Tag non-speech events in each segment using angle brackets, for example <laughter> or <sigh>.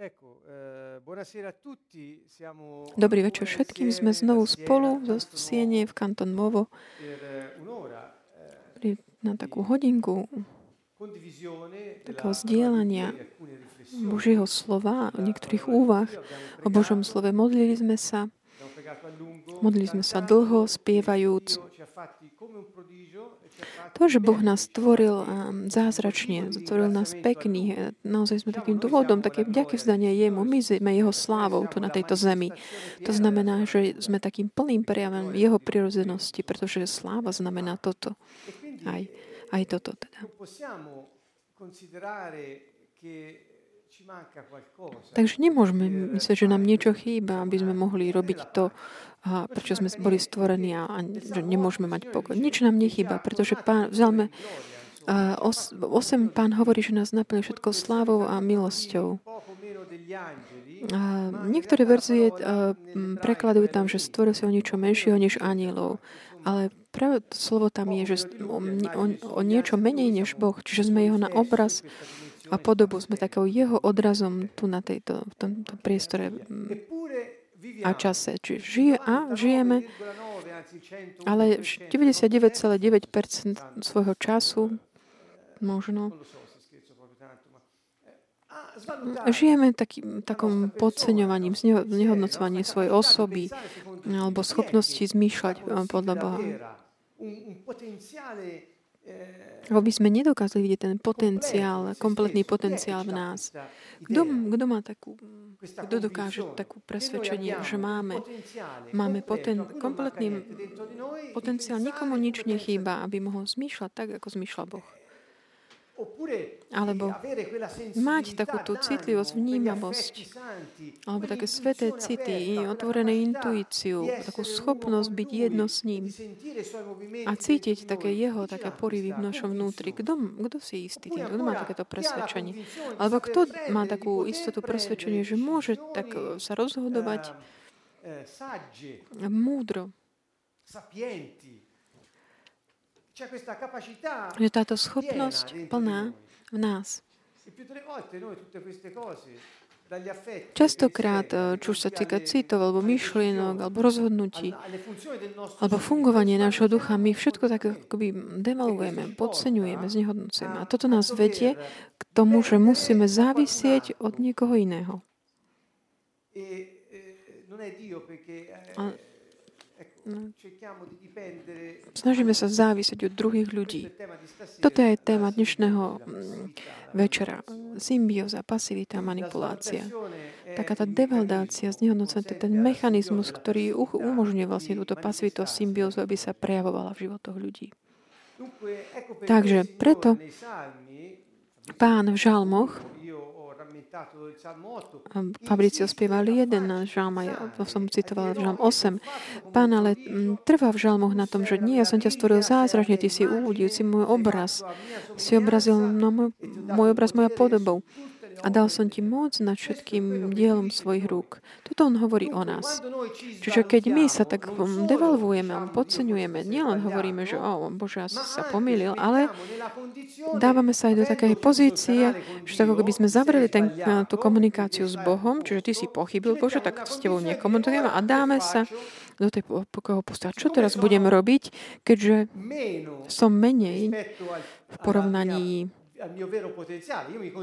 eh, Dobrý večer všetkým. Sme znovu spolu zo Siene v Kanton Movo eh, na takú hodinku takého zdieľania Božieho slova, niektorých úvah o Božom slove. Modlili sme sa, modlili sme sa dlho, spievajúc to, že Boh nás stvoril zázračne, stvoril nás pekný, naozaj sme takým dôvodom, také vďaky vzdania jemu. My sme jeho slávou tu na tejto zemi. To znamená, že sme takým plným prejavom jeho prirodzenosti, pretože sláva znamená toto. Aj, aj toto teda. Takže nemôžeme myslieť, že nám niečo chýba, aby sme mohli robiť to, a prečo sme boli stvorení a, a že nemôžeme mať pokoj. Nič nám nechýba, pretože pán, vzalme os, 8 pán hovorí, že nás naplní všetko slávou a milosťou. A niektoré verzie prekladujú tam, že stvoril si o niečo menšieho než anielov. Ale práve slovo tam je, že o, o, o niečo menej než Boh, čiže sme jeho na obraz a podobu, sme takou jeho odrazom tu na tejto, v tomto priestore a čase. Čiže žije a žijeme, ale 99,9% svojho času možno žijeme takým, takom podceňovaním, znehodnocovaním svojej osoby alebo schopnosti zmýšľať eh, podľa Boha. Lebo by sme nedokázali vidieť ten potenciál, kompletný potenciál v nás. Kto, kto má takú, kto dokáže takú presvedčenie, že máme, máme poten, kompletný potenciál, nikomu nič nechýba, aby mohol zmýšľať tak, ako zmýšľa Boh. Alebo mať takúto citlivosť, vnímavosť, alebo také sveté city, otvorené intuíciu, takú schopnosť byť jedno s ním a cítiť také jeho, také porivy v našom vnútri. Kto, kto si istý? Kto má takéto presvedčenie? Alebo kto má takú istotu presvedčenie, že môže tak sa rozhodovať múdro, že táto schopnosť plná v nás. Častokrát, eh, čo sa týka citov, alebo myšlienok, alebo rozhodnutí, alebo fungovanie nášho ducha, my všetko tak akoby devalujeme, podceňujeme, znehodnocujeme. A toto nás vedie k tomu, že musíme závisieť od niekoho iného. A No. Snažíme sa závisieť od druhých ľudí. Toto je téma dnešného mm, večera. Symbióza, pasivita, manipulácia. Taká tá devaldácia, znehodnocenie, ten mechanizmus, ktorý umožňuje vlastne túto pasivitu a symbiózu, aby sa prejavovala v životoch ľudí. Takže preto pán v žalmoch Fabricio spieval jeden žalm, aj som citoval žalm 8. Pán ale mm, trvá v žalmoch na tom, že nie, ja som ťa stvoril zázračne, ty si úvodujúci môj obraz. Si obrazil na môj, môj obraz moja podobou a dal som ti moc nad všetkým dielom svojich rúk. Toto on hovorí o nás. Čiže keď my sa tak devalvujeme, podceňujeme, nielen hovoríme, že o, Bože, asi sa pomýlil, ale dávame sa aj do takej pozície, že tak ako by sme zavreli ten, tú komunikáciu s Bohom, čiže ty si pochybil, Bože, tak s tebou nekomunikujeme a dáme sa do tej pokojo postav. Čo teraz budem robiť, keďže som menej v porovnaní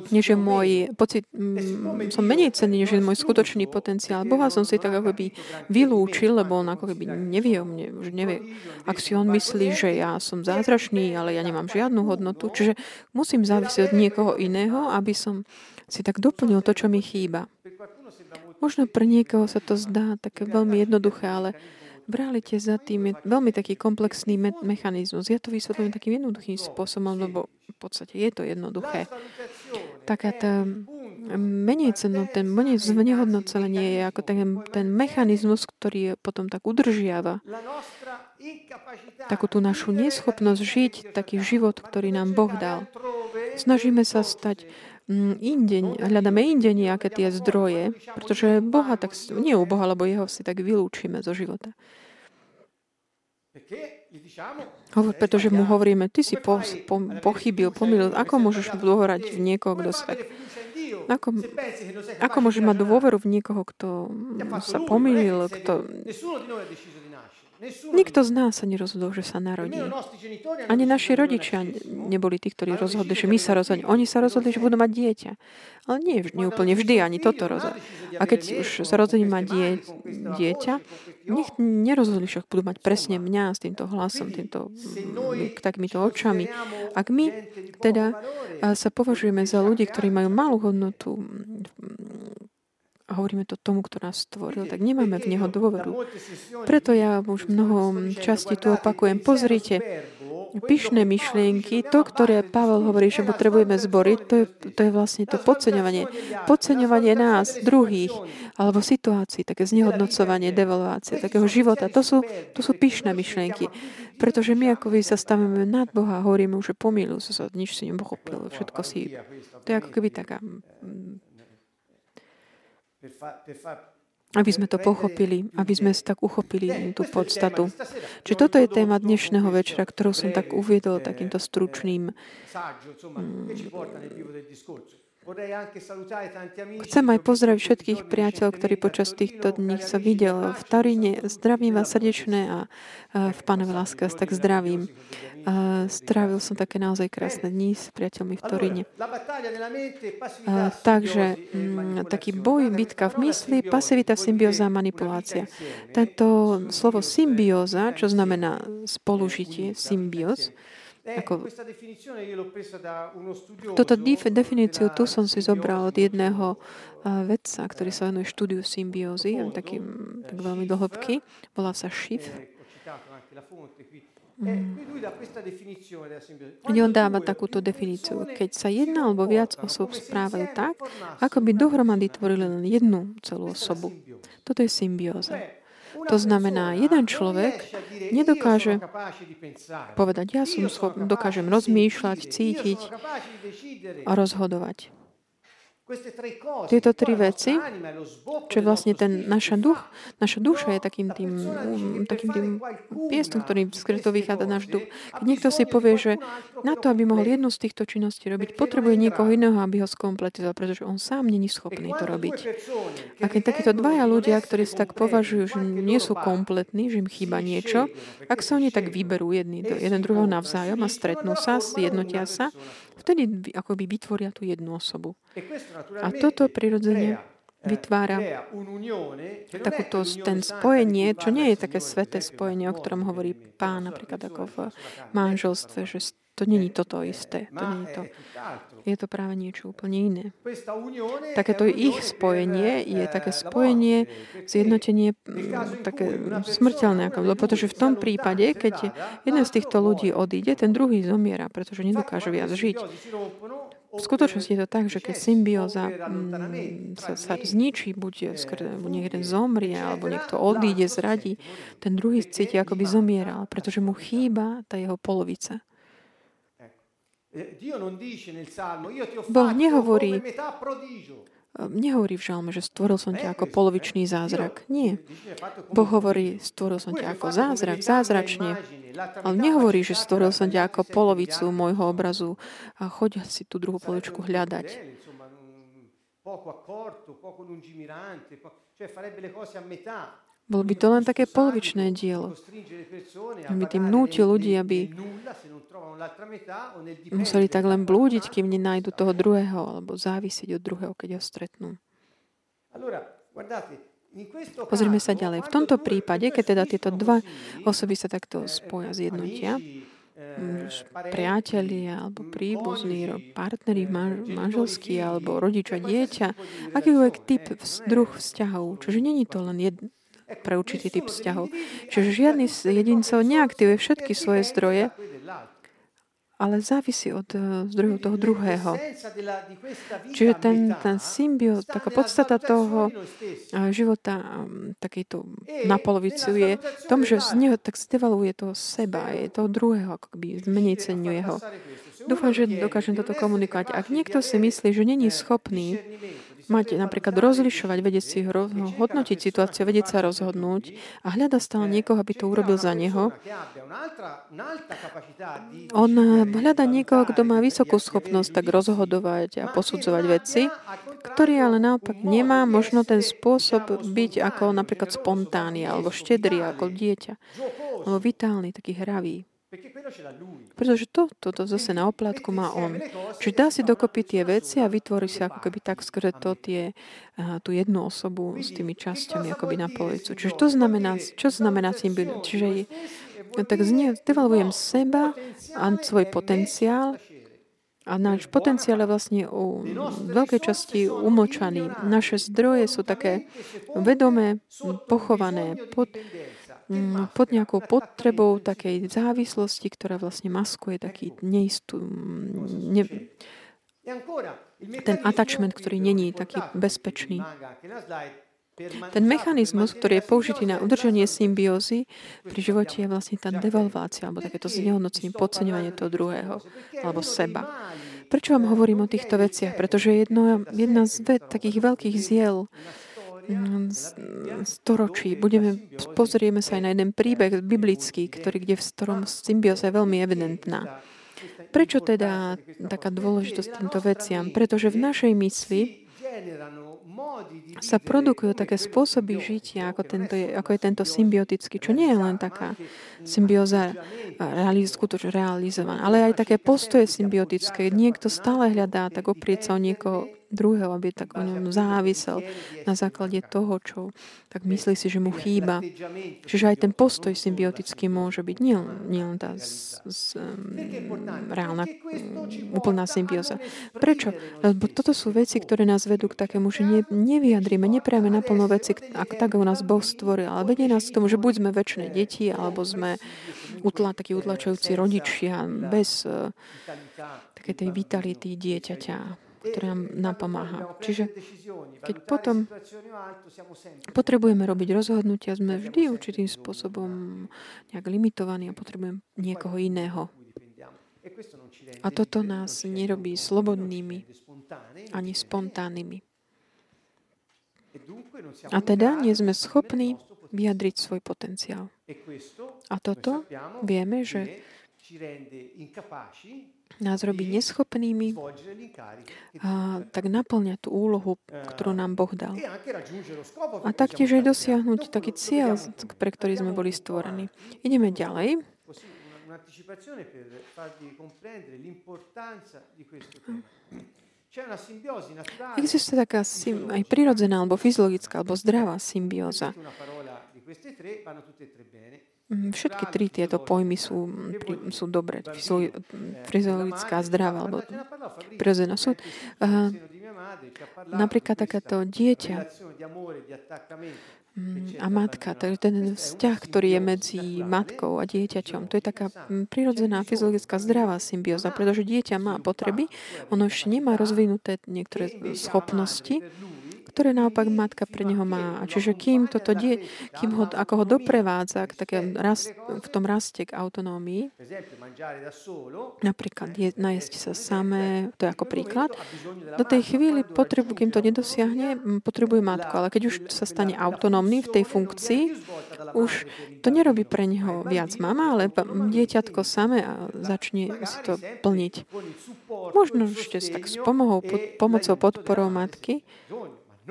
než je môj pocit, mm, som menej cenný, než je môj skutočný potenciál. Boha som si tak ako by vylúčil, lebo on ako keby nevie o mne, že nevie. Ak si on myslí, že ja som zázračný, ale ja nemám žiadnu hodnotu, čiže musím závisieť od niekoho iného, aby som si tak doplnil to, čo mi chýba. Možno pre niekoho sa to zdá také veľmi jednoduché, ale v realite za tým je veľmi taký komplexný me- mechanizmus. Ja to vysvetľujem takým jednoduchým spôsobom, lebo v podstate je to jednoduché. Taká tá menej cenu, ten menej znehodnocelenie je ako ten, ten mechanizmus, ktorý potom tak udržiava takú tú našu neschopnosť žiť taký život, ktorý nám Boh dal. Snažíme sa stať inde, hľadáme inde nejaké tie zdroje, pretože Boha tak, nie u Boha, lebo jeho si tak vylúčime zo života. Hovor, pretože mu hovoríme, ty si po, po, pochybil, pomýlil, ako môžeš dôverať v niekoho, kto sa Ako, ako môže mať dôveru v niekoho, kto sa pomýlil, kto... Nikto z nás sa nerozhodol, že sa narodí. Ani naši rodičia neboli tí, ktorí rozhodli, že my sa rozhodli. Oni sa rozhodli, že budú mať dieťa. Ale nie, nie úplne vždy, ani toto rozhodli. A keď už sa rozhodli mať die, dieťa, nech nerozhodli, že budú mať presne mňa s týmto hlasom, týmto, takýmito očami. Ak my teda sa považujeme za ľudí, ktorí majú malú hodnotu a hovoríme to tomu, kto nás stvoril, tak nemáme v Neho dôveru. Preto ja už mnoho časti tu opakujem. Pozrite, pyšné myšlienky, to, ktoré Pavel hovorí, že potrebujeme zboriť, to je, to je vlastne to podceňovanie. Podceňovanie nás, druhých, alebo situácií, také znehodnocovanie, devalvácie, takého života. To sú, to sú pyšné myšlienky. Pretože my ako vy sa stavíme nad Boha a hovoríme že pomýlil sa, nič si nepochopil, všetko si... To je ako keby taká aby sme to pochopili, aby sme si tak uchopili tú podstatu. Čiže toto je téma dnešného večera, ktorú som tak uviedol takýmto stručným mm, Chcem aj pozdraviť všetkých priateľov, ktorí počas týchto dní sa videl v Taríne. Zdravím vás srdečné a v Pánovi láske vás tak zdravím. Strávil som také naozaj krásne dní s priateľmi v Toríne. Takže mm, taký boj, bitka v mysli, pasivita, symbióza a manipulácia. Tento slovo symbióza, čo znamená spolužitie, symbióz, Eh, ako, toto definíciu tu som si zobral od jedného vedca, ktorý sa venuje štúdiu symbiózy, taký tak veľmi dohlbky. Volá sa Schiff. Mm. on dáva takúto definíciu. Keď sa jedna alebo viac osob správajú tak, ako by dohromady tvorili len jednu celú osobu. Toto je symbióza. To znamená, jeden človek nedokáže povedať, ja som schopný, dokážem rozmýšľať, cítiť a rozhodovať. Tieto tri veci, čo je vlastne ten naša, duch, naša duša je takým tým, takým tým piestom, ktorý skryto vychádza náš duch. Keď niekto si povie, že na to, aby mohol jednu z týchto činností robiť, potrebuje niekoho iného, aby ho skompletizoval, pretože on sám není schopný to robiť. A keď takíto dvaja ľudia, ktorí sa tak považujú, že nie sú kompletní, že im chýba niečo, ak sa oni tak vyberú jedný, jeden druhého navzájom a stretnú sa, zjednotia sa, vtedy akoby vytvoria tú jednu osobu. A toto prirodzene eh, vytvára takúto ten spojenie, čo nie je také sveté spojenie, o ktorom hovorí pán, napríklad ako v manželstve, že to není toto isté. To není to. Je to práve niečo úplne iné. Takéto ich spojenie je také spojenie, zjednotenie také smrteľné. Pretože v tom prípade, keď jeden z týchto ľudí odíde, ten druhý zomiera, pretože nedokáže viac žiť. V skutočnosti je to tak, že keď symbióza sa, sa zničí, buď niekto zomrie, alebo niekto odíde, zradí, ten druhý cíti, ako by zomieral, pretože mu chýba tá jeho polovica. Boh nehovorí, nehovorí v žalme, že stvoril som ťa ako polovičný zázrak. Nie. Boh hovorí, stvoril som ťa ako zázrak, zázračne. Ale nehovorí, že stvoril som ťa ako polovicu môjho obrazu a choď si tú druhú polovičku hľadať. Poco accorto, poco lungimirante, cioè farebbe le cose a metà. Bolo by to len také polovičné dielo. Aby tým núti ľudí, aby museli tak len blúdiť, kým nenájdu toho druhého, alebo závisiť od druhého, keď ho stretnú. Pozrime sa ďalej. V tomto prípade, keď teda tieto dva osoby sa takto spoja, zjednotia, priatelia alebo príbuzní, partneri manželskí alebo rodiča dieťa, akýkoľvek typ druh vzťahov. Čiže není to len jed, pre určitý typ vzťahov. Čiže žiadny z jedincov neaktivuje všetky svoje zdroje, ale závisí od eh, zdrojov toho druhého. Čiže ten, ten symbióz, taká podstata toho eh, života, mm, takýto na polovicu je tom, že z neho tak zdevaluje toho seba, je toho druhého, ako by menej ho. Dúfam, že dokážem toto komunikovať. Ak niekto si myslí, že není schopný mať napríklad rozlišovať, vedieť si ro- hodnotiť situáciu, vedieť sa rozhodnúť a hľada stále niekoho, aby to urobil za neho. On hľada niekoho, kto má vysokú schopnosť tak rozhodovať a posudzovať veci, ktorý ale naopak nemá možno ten spôsob byť ako napríklad spontánny alebo štedrý ako dieťa. Alebo vitálny, taký hravý. Pretože to, toto zase na oplátku má on. Čiže dá si dokopy tie veci a vytvorí si ako keby tak skôr to tie, tú jednu osobu s tými časťami akoby na policu. Čiže to znamená, čo znamená symbióza? Čiže tak znie, devalvujem seba a svoj potenciál a náš potenciál je vlastne u veľkej časti umlčaný. Naše zdroje sú také vedomé, pochované pod, pod nejakou potrebou takej závislosti, ktorá vlastne maskuje taký neistú, ne, ten attachment, ktorý není taký bezpečný. Ten mechanizmus, ktorý je použitý na udržanie symbiózy pri živote je vlastne tá devalvácia, alebo takéto znehodnocenie, podceňovanie toho druhého, alebo seba. Prečo vám hovorím o týchto veciach? Pretože jedno, jedna z takých veľkých ziel Mm, storočí. Budeme, pozrieme sa aj na jeden príbeh biblický, ktorý, kde v ktorom symbióza je veľmi evidentná. Prečo teda taká dôležitosť týmto veciam? Pretože v našej mysli sa produkujú také spôsoby žitia, ako, tento je, ako je tento symbiotický, čo nie je len taká symbióza realiz, skutočne realizovaná, ale aj také postoje symbiotické. Niekto stále hľadá tak oprieť sa o niekoho druhého, aby tak o ňom závisel na základe toho, čo tak myslí si, že mu chýba. Čiže aj ten postoj symbiotický môže byť nie, nie tá z, z, reálna úplná symbióza. Prečo? Lebo toto sú veci, ktoré nás vedú k takému, že ne, nevyjadrime, neprejme naplno veci, ako tak ho nás Boh stvoril, ale vedie nás k tomu, že buď sme väčšie deti, alebo sme utla, takí utlačujúci rodičia bez uh, také tej vitality dieťaťa ktorá nám napomáha. Čiže keď potom potrebujeme robiť rozhodnutia, sme vždy určitým spôsobom nejak limitovaní a potrebujeme niekoho iného. A toto nás nerobí slobodnými ani spontánnymi. A teda nie sme schopní vyjadriť svoj potenciál. A toto vieme, že nás robí neschopnými a tak naplňať tú úlohu, ktorú nám Boh dal. A taktiež aj dosiahnuť taký cieľ, pre ktorý sme boli stvorení. Ideme ďalej. Existuje taká aj prirodzená, alebo fyziologická, alebo zdravá symbióza. Mhm, všetky tri tieto pojmy sú, sú dobré. Fyziologická, zdravá alebo prirodzená sú. Uh, napríklad takéto dieťa mm, a matka, je ten vzťah, ktorý je medzi matkou a dieťaťom. To je taká mm, prirodzená fyziologická zdravá symbióza, pretože dieťa má potreby, ono ešte nemá rozvinuté niektoré schopnosti, ktoré naopak matka pre neho má. Čiže kým toto die, kým ho, ako ho doprevádza k také rast, v tom raste k autonómii, napríklad je, najesť sa samé, to je ako príklad, do tej chvíli potrebu, kým to nedosiahne, potrebuje matku. Ale keď už sa stane autonómny v tej funkcii, už to nerobí pre neho viac mama, ale dieťatko samé a začne si to plniť. Možno ešte tak s pomohou, pod, pomocou podporou matky,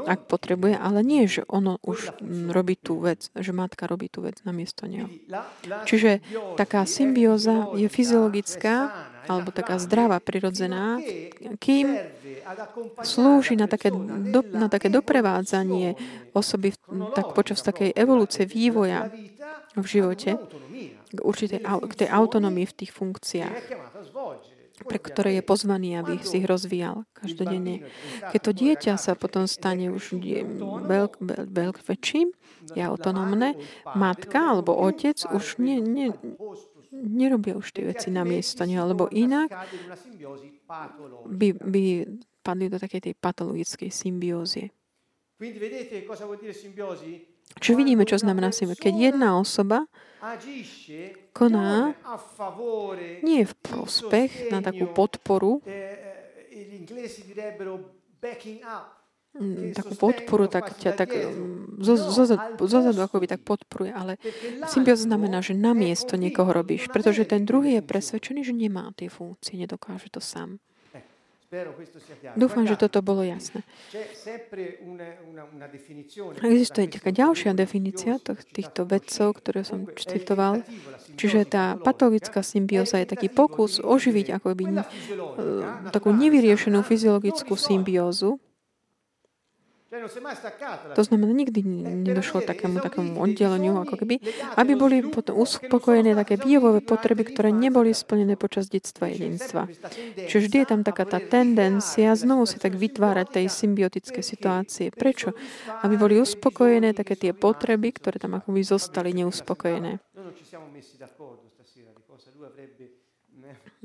ak potrebuje, ale nie, že ono už robí tú vec, že matka robí tú vec namiesto neho. Čiže taká symbióza je fyziologická alebo taká zdravá, prirodzená, kým slúži na také, do, na také doprevádzanie osoby tak počas takej evolúcie vývoja v živote k určitej k tej autonomii v tých funkciách pre ktoré je pozvaný, aby si ich rozvíjal každodenne. Keď to dieťa sa potom stane už veľk, veľk, veľk väčším, je autonómne, matka alebo otec už ne, ne, nerobia už tie veci na miesto neho, lebo inak by, by padli do takej tej patologickej symbiózie. Čo vidíme, čo znamená symbióza? Keď jedna osoba koná nie v prospech na takú podporu, mm, takú podporu, tak ťa tak mm, zo, zo, zo zadu akoby tak podporuje, ale symbióza znamená, že na miesto niekoho robíš, pretože ten druhý je presvedčený, že nemá tie funkcie, nedokáže to sám. Dúfam, že toto bolo jasné. Existuje taká ďalšia definícia týchto vedcov, ktoré som citoval. Čiže tá patologická symbióza je taký pokus oživiť akoby takú nevyriešenú fyziologickú symbiózu, to znamená, nikdy nedošlo takému, takému oddeleniu, ako keby, aby boli potom uspokojené také výjovové potreby, ktoré neboli splnené počas detstva jedinstva. Čiže vždy je tam taká tá tendencia znovu si tak vytvárať tej symbiotické situácie. Prečo? Aby boli uspokojené také tie potreby, ktoré tam akoby zostali neuspokojené.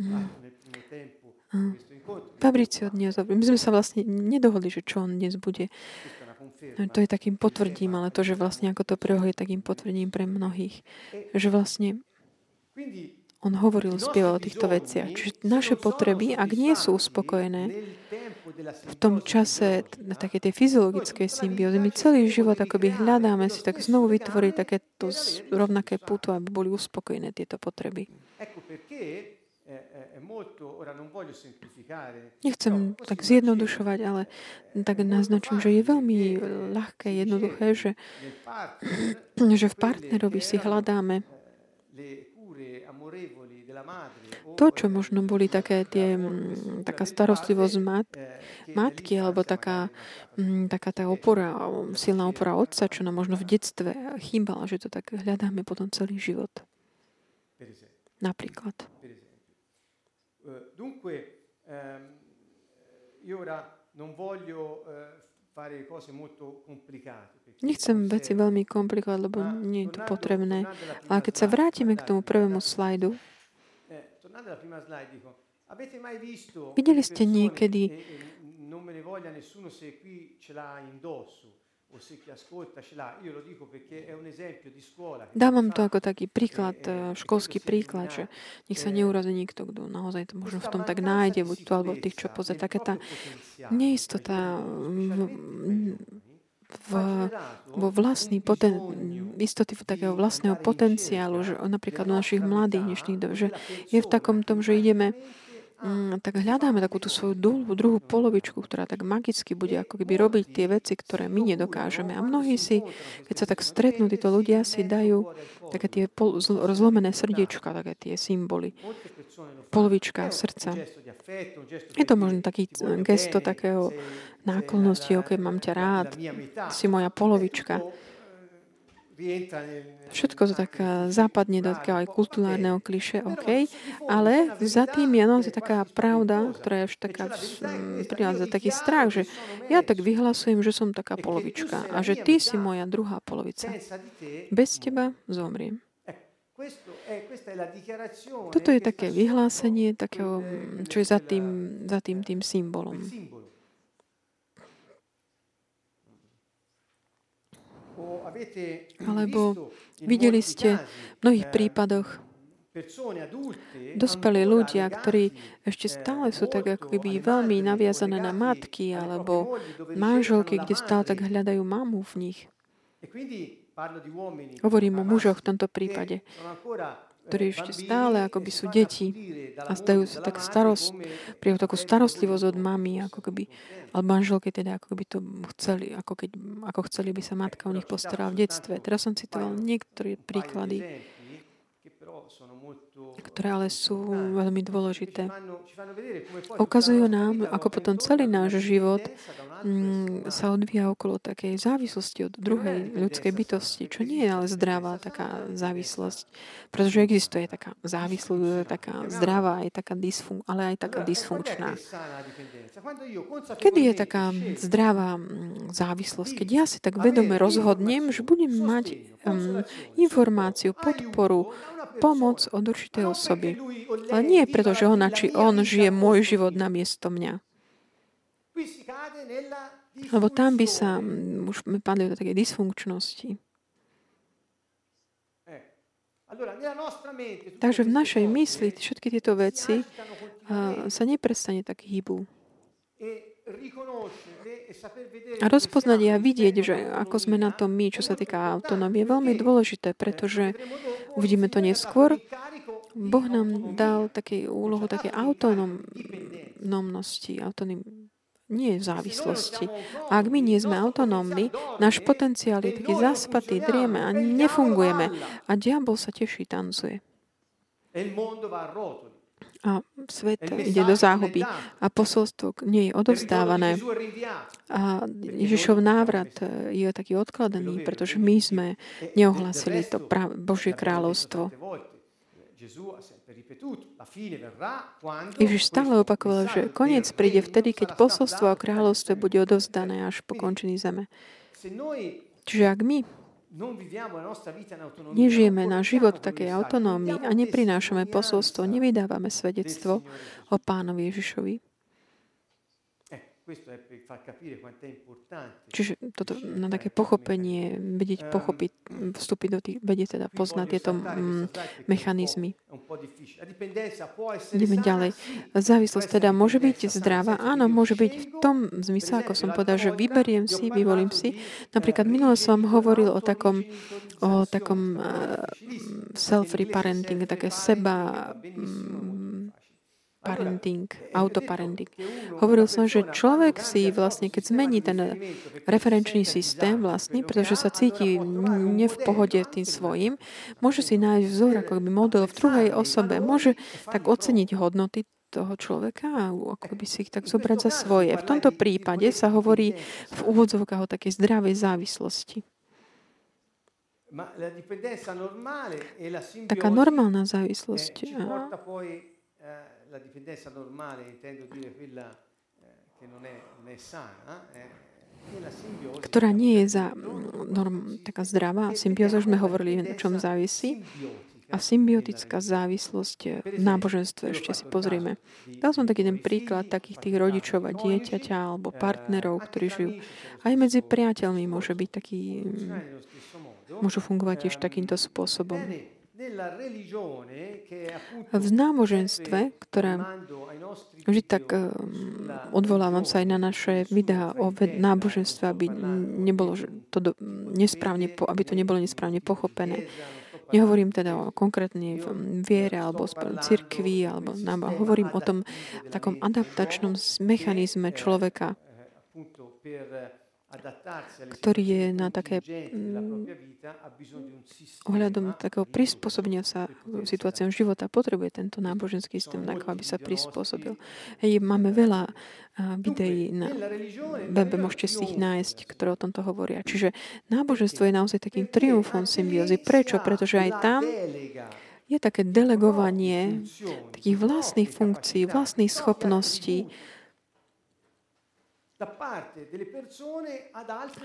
<laughs> Mm. Fabricio dnes, my sme sa vlastne nedohodli, že čo on dnes bude. To je takým potvrdím, ale to, že vlastne ako to preho je takým potvrdím pre mnohých. Že vlastne on hovoril, spieval o týchto veciach. Čiže naše potreby, ak nie sú uspokojené v tom čase také tej fyziologickej symbiózy, my celý život akoby hľadáme si tak znovu vytvoriť takéto rovnaké puto, aby boli uspokojené tieto potreby. Nechcem tak zjednodušovať, ale tak naznačím, že je veľmi ľahké, jednoduché, že, <clears throat> že v partnerovi si hľadáme to, čo možno boli také tie, taká starostlivosť mat, matky, alebo taká, taká tá opora, silná opora otca, čo nám možno v detstve chýbala, že to tak hľadáme potom celý život. Napríklad. Dunque, ehm, io ora non voglio eh, fare cose molto complicate. Nechcem veci veľmi komplikovať, lebo nie je to potrebné. Ale keď sa vrátime k tomu prvému slajdu, eh, videli ste niekedy, Dávam to ako taký príklad, eh, školský príklad, že nech sa neurazí nikto, kto naozaj to možno v tom tak nájde, buď tu alebo tých, čo pozrie. Také tá neistota v, v, vo vlastný poten, istoty takého vlastného potenciálu, že napríklad u našich mladých dnešných že je v takom tom, že ideme tak hľadáme takú tú svoju druhú, druhú polovičku, ktorá tak magicky bude ako keby robiť tie veci, ktoré my nedokážeme. A mnohí si, keď sa tak stretnú, títo ľudia si dajú také tie pol, rozlomené srdiečka, také tie symboly. Polovička srdca. Je to možno taký gesto takého náklonnosti, ok, mám ťa rád, si moja polovička. Všetko to tak západne do takého aj kulturálneho kliše, OK, ale za tým je naozaj taká pravda, ktorá je už taká, za taký strach, že ja tak vyhlasujem, že som taká polovička a že ty si moja druhá polovica. Bez teba zomriem. Toto je také vyhlásenie, takého, čo je za tým, za tým, tým symbolom. Alebo videli ste v mnohých eh, prípadoch dospelí ľudia, ktorí ešte stále sú tak ako keby veľmi naviazané na matky alebo manželky, kde stále tak hľadajú mamu v nich. Hovorím o mužoch v tomto prípade ktorí ešte stále akoby sú deti a zdajú sa tak starost, priamo takú starostlivosť od mami, ako keby, alebo manželky teda, ako by to chceli, ako, keď, ako chceli by sa matka o nich postarala v detstve. Teraz som citoval niektoré príklady, ktoré ale sú veľmi dôležité. Ukazujú nám, ako potom celý náš život mm, sa odvíja okolo takej závislosti od druhej ľudskej bytosti, čo nie je ale zdravá taká závislosť, pretože existuje taká závislosť, taká zdravá, aj taká disfun- ale aj taká dysfunkčná. Kedy je taká zdravá mm, závislosť? Keď ja si tak vedome rozhodnem, že budem mať um, informáciu, podporu, pomoc od určitej osoby. Ale nie preto, že ona či on žije môj život na miesto mňa. Lebo tam by sa už mi padli do takej dysfunkčnosti. Takže v našej mysli všetky tieto veci sa neprestane tak hýbu. A rozpoznať a vidieť, že ako sme na tom my, čo sa týka autonómie, je veľmi dôležité, pretože uvidíme to neskôr. Boh nám dal také úlohu také autonómnosti, autonóm, nie závislosti. A ak my nie sme autonómni, náš potenciál je taký zaspatý, drieme a nefungujeme. A diabol sa teší, tancuje. A svet ide do záhuby. A posolstvo nie je odovzdávané. A Ježišov návrat je taký odkladaný, pretože my sme neohlasili to Božie kráľovstvo. Ježiš stále opakoval, že koniec príde vtedy, keď posolstvo o kráľovstve bude odovzdané až po končiny zeme. Čiže ak my Nežijeme náš život v takej autonómii a neprinášame posolstvo, nevydávame svedectvo o pánovi Ježišovi. Čiže toto na také pochopenie, vedieť pochopiť, vstúpiť do tých, vedieť teda poznať tieto mm, mechanizmy. Ideme ďalej. Závislosť teda môže byť zdravá? Áno, môže byť v tom zmysle, ako som povedal, že vyberiem si, vyvolím si. Napríklad minule som hovoril o takom, o takom uh, self-reparenting, také seba um, parenting, autoparenting. Hovoril som, že človek si vlastne, keď zmení ten referenčný systém vlastný, pretože sa cíti ne v pohode tým svojim, môže si nájsť vzor, ako by model v druhej osobe, môže tak oceniť hodnoty toho človeka a ako by si ich tak zobrať za svoje. V tomto prípade sa hovorí v úvodzovkách o takej zdravej závislosti. Taká normálna závislosť la dipendenza normale, intendo dire quella eh, che non è, non è sana, eh, ktorá nie je za, norm, taká zdravá. Symbióza, už sme hovorili, o čom závisí. A symbiotická závislosť v náboženstve, ešte si pozrieme. Dal som taký jeden príklad takých tých rodičov a dieťaťa alebo partnerov, ktorí žijú. Aj medzi priateľmi môže byť taký, mm, môžu fungovať tiež takýmto spôsobom. V náboženstve, ktoré vždy tak um, odvolávam sa aj na naše videá o náboženstve, aby, nebolo to nesprávne, aby to nebolo nesprávne pochopené. Nehovorím teda o konkrétnej viere alebo cirkvi, alebo hovorím o tom takom adaptačnom mechanizme človeka, ktorý je na také mm, ohľadom takého prispôsobenia sa situáciám života, potrebuje tento náboženský systém, ako aby sa prispôsobil. Hej, máme veľa videí na webe, môžete si ich nájsť, ktoré o tomto hovoria. Čiže náboženstvo je naozaj takým triumfom symbiózy. Prečo? Pretože aj tam je také delegovanie takých vlastných funkcií, vlastných schopností,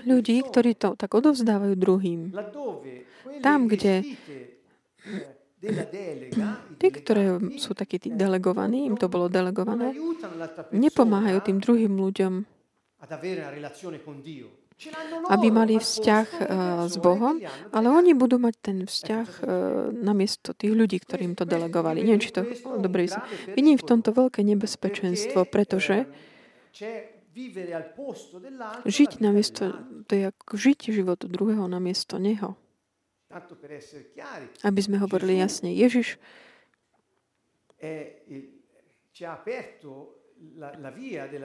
ľudí, ktorí to tak odovzdávajú druhým. Tam, kde eh, <clears throat> tí, ktoré sú takí tí delegovaní, im to bolo delegované, nepomáhajú tým druhým ľuďom, aby mali vzťah uh, s Bohom, ale oni budú mať ten vzťah namiesto tých ľudí, ktorým to delegovali. Neviem, či to dobre Vidím v tomto veľké nebezpečenstvo, pretože Žiť namiesto, to je ako žiť život druhého namiesto neho. Aby sme hovorili jasne, Ježiš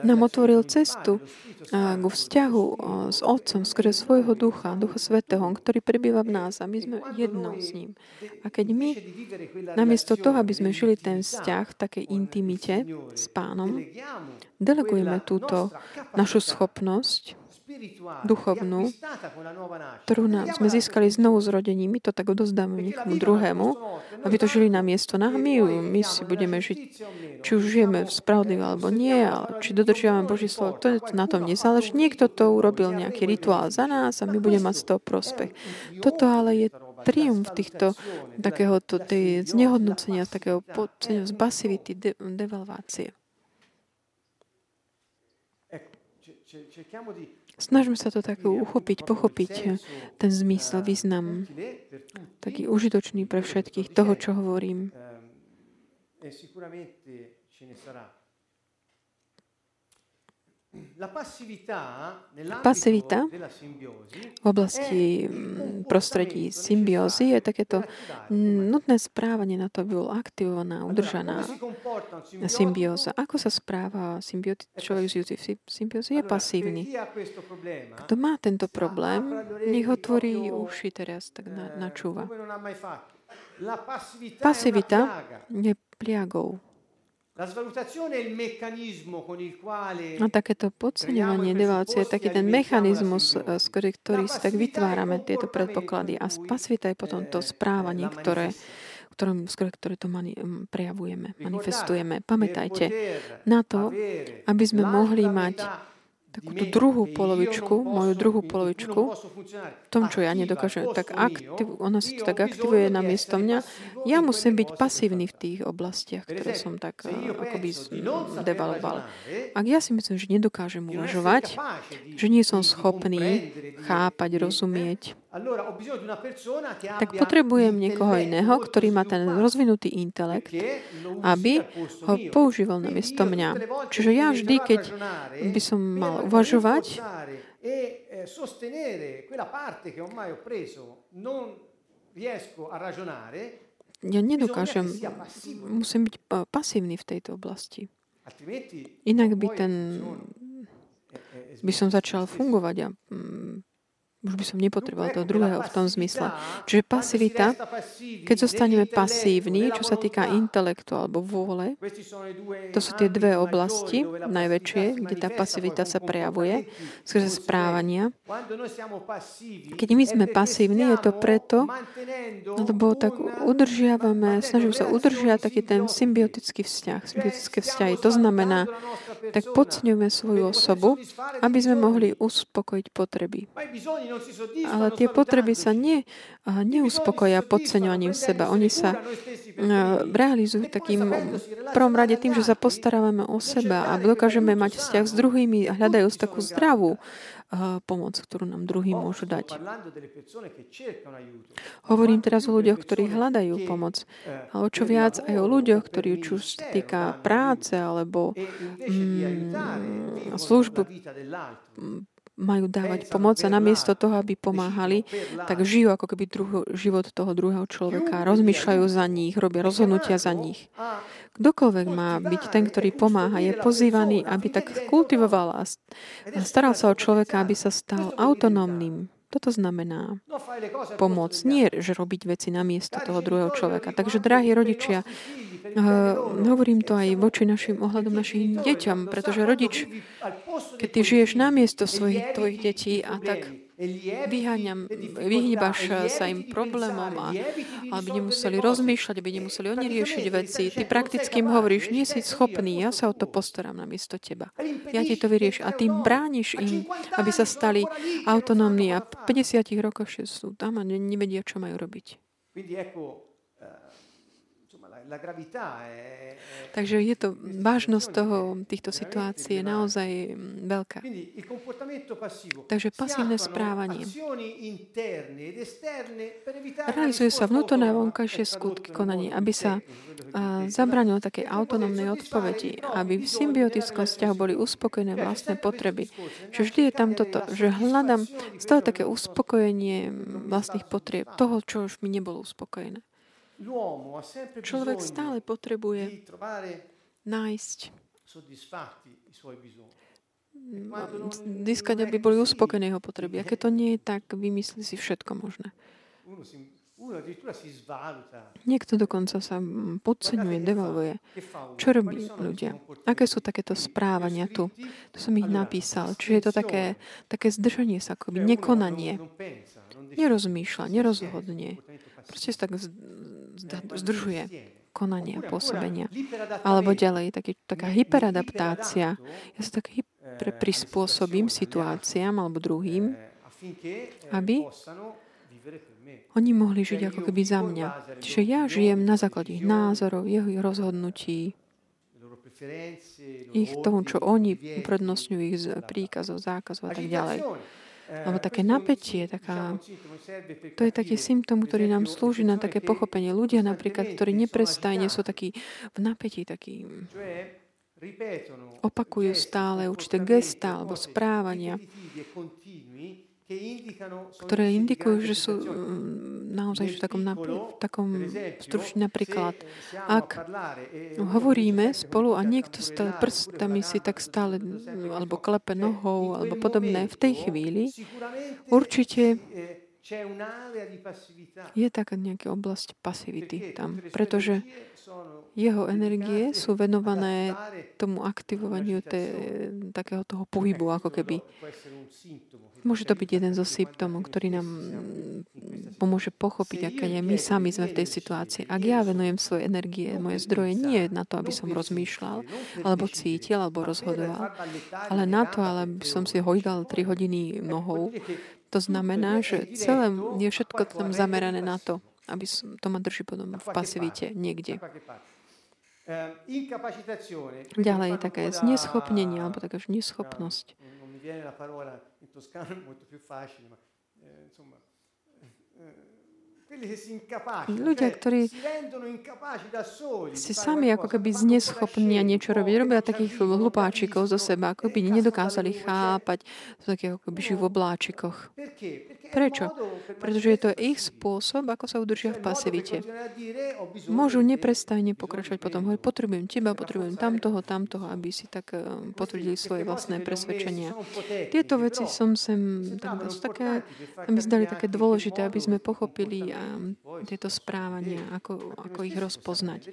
nám otvoril cestu k vzťahu s Otcom skrze svojho ducha, Ducha Svetého, ktorý prebýva v nás a my sme jedno s ním. A keď my, namiesto toho, aby sme žili ten vzťah v takej intimite s pánom, delegujeme túto našu schopnosť duchovnú, ktorú sme získali znovu zrodením. My to tak odozdáme niekomu druhému, aby to žili na miesto. Na my, my si budeme žiť, či už žijeme spravodlivo alebo nie, ale či dodržiavame Boží slovo, to na tom nezáleží. Niekto to urobil nejaký rituál za nás a my budeme mať z toho prospech. Toto ale je triumf týchto takéhoto tej znehodnocenia, takého pocenia z pasivity, de, devalvácie. Snažme sa to tak uchopiť, pochopiť ten zmysel, význam, taký užitočný pre všetkých toho, čo hovorím. Pasivita v oblasti mm, prostredí symbiózy je takéto nutné správanie na to, aby bol aktivovaná, udržaná symbióza. Ako sa správa človek žijúci v symbióze? Je pasívny. Kto má tento problém, nech otvorí uši teraz, tak na, načúva. Pasivita je pliagou. A takéto podceňovanie devácie je taký ten mechanizmus, eh, z ktorý si tak vytvárame tieto predpoklady. A pasivita je potom to správanie, ktoré, ktorom, ktoré to mani, prejavujeme, manifestujeme. Pamätajte na to, aby sme mohli mať takúto druhú polovičku, moju druhú polovičku, v tom, čo ja nedokážem, tak aktiv, ona si to tak aktivuje na miesto mňa. Ja musím byť pasívny v tých oblastiach, ktoré som tak eh, akoby devaloval. Ak ja si myslím, že nedokážem uvažovať, že nie som schopný chápať, rozumieť, tak potrebujem niekoho iného, ktorý má ten rozvinutý intelekt, aby ho používal na miesto mňa. Čiže ja vždy, keď by som mal uvažovať, ja nedokážem, musím byť pasívny v tejto oblasti. Inak by ten by som začal fungovať a už by som nepotreboval toho druhého v tom zmysle. Čiže pasivita, keď zostaneme pasívni, čo sa týka intelektu alebo vôle, to sú tie dve oblasti najväčšie, kde tá pasivita sa prejavuje skrze správania. Keď my sme pasívni, je to preto, lebo tak udržiavame, snažíme sa udržiať taký ten symbiotický vzťah, symbiotické vzťahy. To znamená, tak podceňujeme svoju osobu, aby sme mohli uspokojiť potreby. Ale tie potreby sa ne, neuspokoja podceňovaním seba. Oni sa realizujú takým prvom rade tým, že sa postarávame o seba a dokážeme mať vzťah s druhými a hľadajú takú zdravú pomoc, ktorú nám druhý môžu dať. Hovorím teraz o ľuďoch, ktorí hľadajú pomoc, ale o čo viac aj o ľuďoch, ktorí čo sa týka práce alebo mm, službu majú dávať pomoc a namiesto toho, aby pomáhali, tak žijú ako keby druho, život toho druhého človeka, rozmýšľajú za nich, robia rozhodnutia za nich. Kdokoľvek má byť ten, ktorý pomáha, je pozývaný, aby tak kultivoval a staral sa o človeka, aby sa stal autonómnym. Toto znamená pomoc. Nie, že robiť veci na miesto toho druhého človeka. Takže, drahí rodičia, hovorím to aj voči našim ohľadom našim deťom, pretože rodič, keď ty žiješ namiesto svojich tvojich detí a tak vyháňam, vyhýbaš sa im problémom a aby nemuseli rozmýšľať, aby nemuseli oni riešiť veci. Ty prakticky im hovoríš, nie si schopný, ja sa o to postaram na miesto teba. Ja ti to vyrieš a ty brániš im, aby sa stali autonómni a v 50 rokoch sú tam a nevedia, čo majú robiť. Takže je to, vážnosť toho, týchto situácií je naozaj mm, veľká. Takže pasívne správanie. Realizuje sa vnútorné a vonkajšie skutky konanie, aby sa zabranilo také autonómnej odpovedi, aby v symbiotickom vzťahu boli uspokojené vlastné potreby. Že vždy je tam toto, že hľadám stále také uspokojenie vlastných potrieb, toho, čo už mi nebolo uspokojené. Človek stále potrebuje nájsť získať, aby boli uspokojené jeho potreby. A keď to nie je tak, vymyslí si všetko možné. Niekto dokonca sa podceňuje, devalvuje. Čo robí ľudia? Aké sú takéto správania tu? To som ich napísal. Čiže je to také, také zdržanie sa, akoby nekonanie. Nerozmýšľa, nerozhodne. Proste sa tak zdržuje konania, pôsobenia. Alebo ďalej, taký, taká hyperadaptácia. Ja sa tak hyper prispôsobím situáciám alebo druhým, aby oni mohli žiť ako keby za mňa. Čiže ja žijem na základe ich názorov, jeho rozhodnutí, ich tomu, čo oni uprednostňujú, ich príkazov, zákazov a tak ďalej. Lebo také napätie, taká, to je taký symptom, ktorý nám slúži na také pochopenie. Ľudia napríklad, ktorí neprestajne sú takí v napätí, takí opakujú stále určité gesta alebo správania, ktoré indikujú, že sú mm, naozaj v takom, v takom stručne napríklad, ak hovoríme spolu a niekto stále prstami si tak stále alebo klepe nohou alebo podobné, v tej chvíli určite je taká nejaká oblasť pasivity tam, pretože jeho energie sú venované tomu aktivovaniu te, takého toho pohybu, ako keby. Môže to byť jeden zo symptómov, ktorý nám pomôže pochopiť, aké je my sami sme v tej situácii. Ak ja venujem svoje energie, moje zdroje nie na to, aby som rozmýšľal, alebo cítil, alebo rozhodoval, ale na to, aby som si hojdal 3 hodiny nohou, to znamená, že celé je všetko tam zamerané na to, aby som, to ma drží potom v pasivite niekde. Ďalej je také zneschopnenie, alebo taká neschopnosť. viene la parola in toscano è molto più facile, ma eh, insomma, eh, Ľudia, ktorí si sami ako keby zneschopnia niečo robiť, robia takých hlupáčikov zo seba, ako by nedokázali chápať, také ako keby žijú v obláčikoch. Prečo? Pretože je to ich spôsob, ako sa udržia v pasivite. Môžu neprestajne pokračovať potom, hovorí, potrebujem teba, potrebujem tamtoho, tamtoho, aby si tak eh, potvrdili svoje vlastné presvedčenia. Tieto veci som sem, tak, také, mi zdali také dôležité, aby sme pochopili tieto správania, ako, ako ich rozpoznať.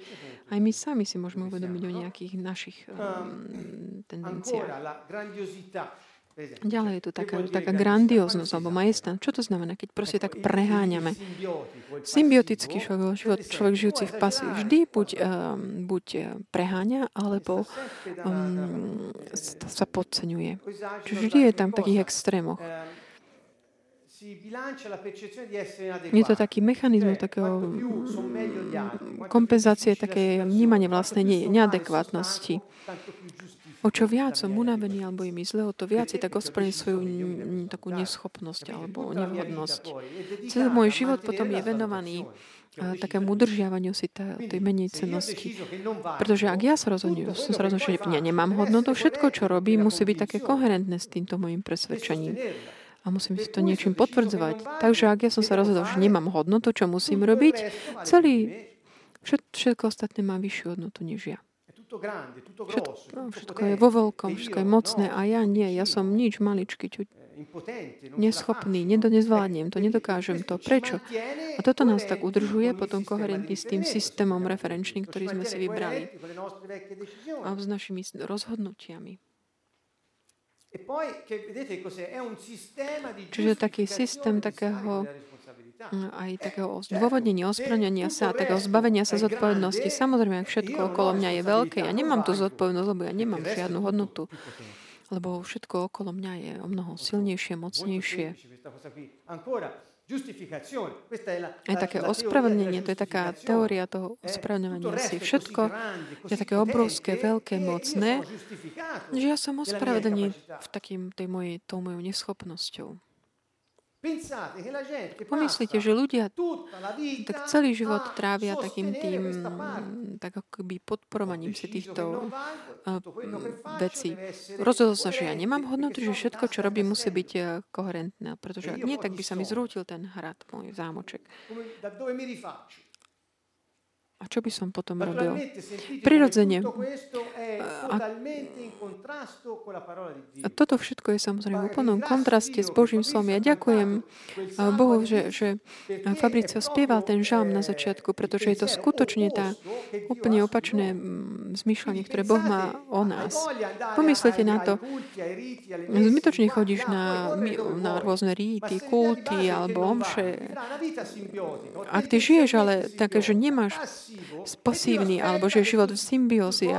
Aj my sami si môžeme uvedomiť o nejakých našich um, tendenciách. Ďalej je tu taká, taká grandióznosť alebo majestán. Čo to znamená, keď proste tak preháňame? Symbiotický človek, život, človek žijúci v pasi vždy buď, um, buď preháňa, alebo um, sa podceňuje. Čiže vždy je tam v takých extrémoch. Je to taký mechanizmus takého kompenzácie, také vnímanie vlastnej neadekvátnosti. O čo viac som unavený alebo je mi zle, o to viac je tak ospravedlniť svoju takú neschopnosť alebo nevhodnosť. Celý môj život potom je venovaný takému udržiavaniu si tej menejcenosti. Pretože ak ja sa rozhodnem, som sa rozhodol, že ja nemám hodnotu, všetko, čo robím, musí byť také koherentné s týmto môjim presvedčením a musím si to niečím potvrdzovať. Takže ak ja som sa rozhodol, že nemám hodnotu, čo musím robiť, celý, všetko ostatné má vyššiu hodnotu než ja. Všetko, no, všetko je vo veľkom, všetko je mocné a ja nie, ja som nič maličký, čo, neschopný, nezvládnem to, nedokážem to. Prečo? A toto nás tak udržuje potom koherentný s tým systémom referenčným, ktorý sme si vybrali a s našimi rozhodnutiami. Čiže taký systém takého aj takého zdôvodnenia, ospraňania sa, takého zbavenia sa zodpovednosti. Samozrejme, všetko okolo mňa je veľké, ja nemám tú zodpovednosť, lebo ja nemám žiadnu hodnotu. Lebo všetko okolo mňa je o mnoho silnejšie, mocnejšie. Aj také ospravedlnenie, to je taká teória toho ospravedlňovania si. Všetko je také obrovské, veľké, mocné, že ja som ospravedlný v takým, tej mojej, tou mojou neschopnosťou. Pomyslite, že ľudia tak celý život trávia takým tým, tak akoby podporovaním si týchto uh, vecí. Rozhodol sa, že ja nemám hodnotu, že všetko, čo robím, musí byť uh, koherentné, pretože ak nie, tak by sa mi zrútil ten hrad, môj zámoček. A čo by som potom robil? Prirodzene. A, toto všetko je samozrejme v úplnom kontraste s Božím slovom. Ja ďakujem Bohu, že, že Fabricio spieval ten žalm na začiatku, pretože je to skutočne tá úplne opačné zmýšľanie, ktoré Boh má o nás. Pomyslite na to. Zbytočne chodíš na, na rôzne ríty, kulty alebo omše. Ak ty žiješ, ale také, že nemáš pasívny, alebo že je život v symbiózi.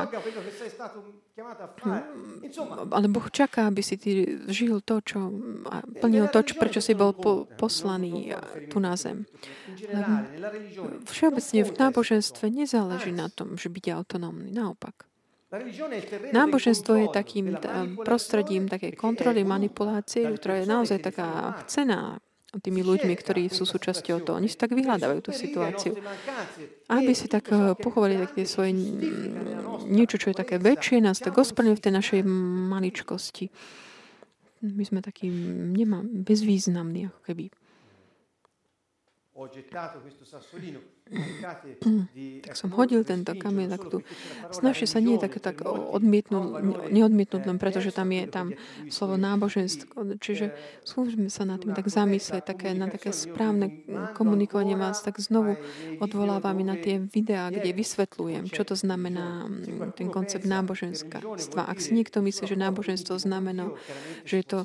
Ale Boh čaká, aby si ty žil to, čo, a plnil to, čo, prečo si bol po, poslaný tu na zem. Všeobecne v náboženstve nezáleží na tom, že byť autonómny. Naopak. Náboženstvo je takým prostredím takej kontroly, manipulácie, ktorá je naozaj taká chcená tými ľuďmi, ktorí sú súčasťou toho. Oni si tak vyhľadávajú tú situáciu. Aby si tak eh, pochovali také svoje niečo, čo je také väčšie, nás tak ospravedlňujú v tej našej maličkosti. My sme takí nemám, bezvýznamní, ako keby. Ho gettato questo sassolino tak som hodil tento kamiel, tak tu snaží sa nie tak, tak odmietnúť, neodmietnúť len preto, že tam je tam slovo náboženstvo. Čiže skúsme sa na tým tak zamyslieť, také, na také správne komunikovanie vás, tak znovu odvolávam na tie videá, kde vysvetľujem, čo to znamená ten koncept náboženstva. Ak si niekto myslí, že náboženstvo znamená, že je to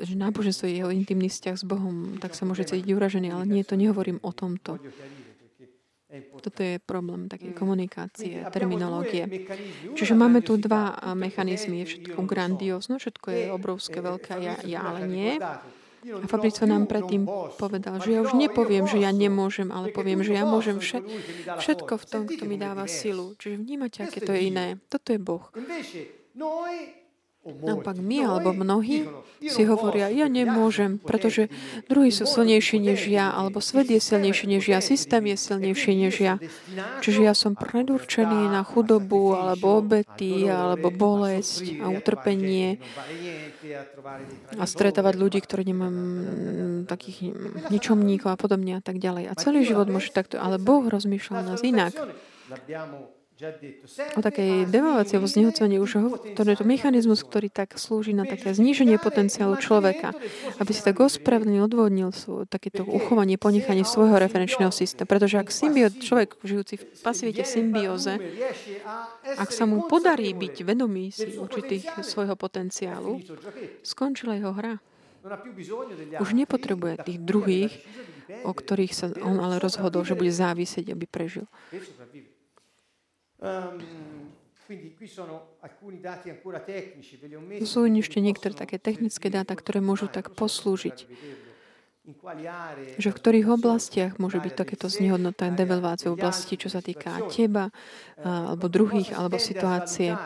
že náboženstvo je jeho intimný vzťah s Bohom, tak sa môže cítiť uražený, ale nie, to nehovorím o tomto. Toto je problém takej komunikácie, terminológie. Čiže máme tu dva mechanizmy. Je všetko grandiózno, všetko je obrovské, veľké, ja, ja ale nie. A Fabrico nám predtým povedal, že ja už nepoviem, že ja nemôžem, ale poviem, že ja môžem všetko v tom, kto mi dáva silu. Čiže vnímate, aké to je iné. Toto je Boh. Naopak my alebo mnohí si hovoria, ja nemôžem, pretože druhí sú silnejší než ja, alebo svet je silnejší než ja, systém je silnejší než ja. Čiže ja som predurčený na chudobu, alebo obety, alebo bolesť a utrpenie a stretávať ľudí, ktorí nemám takých ničomníkov a podobne a tak ďalej. A celý život môže takto, ale Boh rozmýšľal nás inak o takej devalvácii alebo znehodcovaní už to je to mechanizmus, ktorý tak slúži na také zníženie potenciálu človeka, aby si tak ospravedlnil, odvodnil takéto uchovanie, ponechanie svojho referenčného systému. Pretože ak symbiot, človek žijúci v pasivite symbióze, ak sa mu podarí byť vedomý si určitých svojho potenciálu, skončila jeho hra. Už nepotrebuje tých druhých, o ktorých sa on ale rozhodol, že bude závisieť, aby prežil. Ehm, sú ešte niektoré také technické dáta, ktoré môžu tak poslúžiť. Že v ktorých oblastiach môže byť takéto znehodnotá devalvácia v oblasti, čo sa týka teba, alebo druhých, alebo situácie.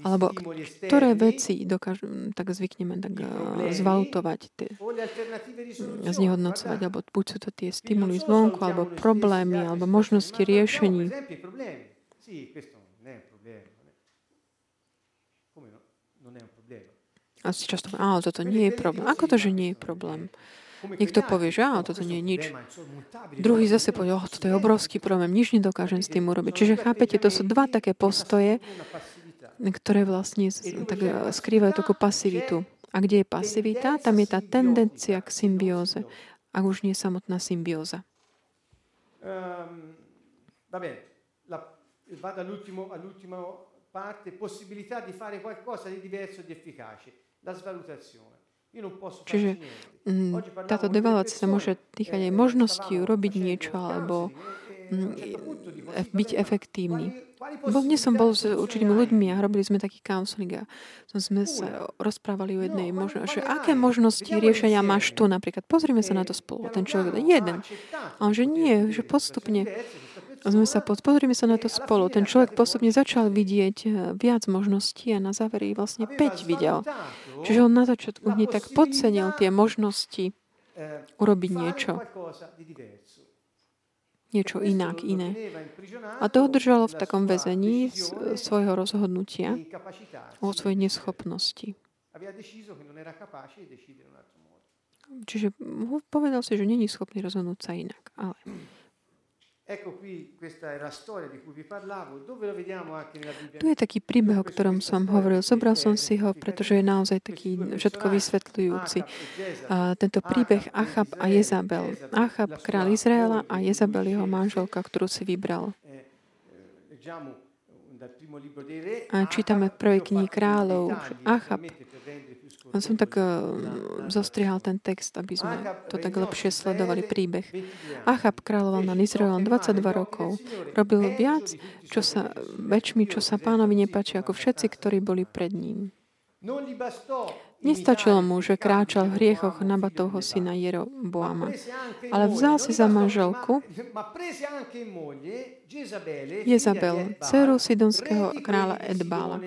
Alebo ktoré veci dokážu, tak zvykneme tak zvalutovať, tie, znehodnocovať, alebo buď sú to tie stimuly zvonku, alebo problémy, alebo možnosti riešení. Sì, questo non è un problema. Come no? Non è un problema. A si často áno, toto nie je problém. Ako to, že nie je problém? Niekto povie, že áno, toto nie je nič. Druhý zase povie, oh, toto je obrovský problém, nič nedokážem s tým urobiť. Čiže chápete, to sú dva také postoje, ktoré vlastne tak skrývajú takú pasivitu. A kde je pasivita, tam je tá tendencia k symbióze. A už nie samotná symbióza. Um, vado all'ultimo, all'ultima parte, possibilità di fare qualcosa di diverso e di efficace, la svalutazione. Čiže m, táto devalácia sa môže týkať aj možnosti urobiť niečo alebo m, byť efektívny. Bo dnes som bol s určitými ľuďmi a robili sme taký counseling a sme sa rozprávali o jednej možnosti, že aké možnosti riešenia máš tu napríklad. Pozrime sa na to spolu. Ten človek jeden. A on že nie, že postupne sme sa pozrime sa na to spolu. Ten človek postupne začal vidieť eh, viac možností a na záver ich vlastne 5 videl. Čiže on na začiatku hneď tak podcenil tie možnosti urobiť niečo. Niečo inak, iné. A to držalo v takom väzení svojho rozhodnutia o svojej neschopnosti. Čiže povedal si, že není schopný rozhodnúť sa inak. Ale tu je taký príbeh, o ktorom som hovoril. Zobral som si ho, pretože je naozaj taký všetko vysvetľujúci. A tento príbeh Achab a Jezabel. Achab, král Izraela a Jezabel, jeho manželka, ktorú si vybral. Eh, eh, a čítame v prvej knihe kráľov, Achab som tak uh, zostrihal ten text, aby sme to tak lepšie sledovali príbeh. Achab kráľoval na Izraelom 22 rokov. Robil viac, čo sa, väčšmi, čo sa pánovi nepáči, ako všetci, ktorí boli pred ním. Nestačilo mu, že kráčal v hriechoch Nabatovho syna Jeroboama, ale vzal si za manželku Jezabel, dceru sidonského kráľa Edbála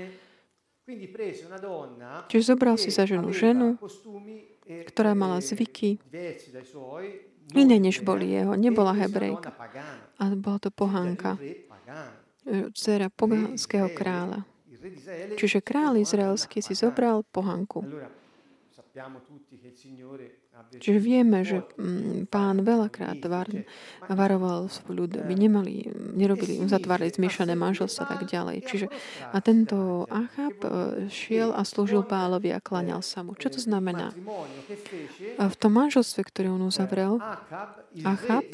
Čiže zobral si za ženu ženu, ktorá mala zvyky iné, než boli jeho. Nebola hebrejka, ale bola to pohánka, dcera pogánskeho kráľa. Čiže kráľ izraelský si zobral pohanku. Čiže vieme, že mm, pán veľakrát var, varoval svoj ľud, aby nemali, nerobili, zatvárali zmiešané manželstva a tak ďalej. Čiže a tento Achab e, šiel a slúžil pálovi a klaňal sa mu. Čo to znamená? A v tom manželstve, ktoré on uzavrel, Achab,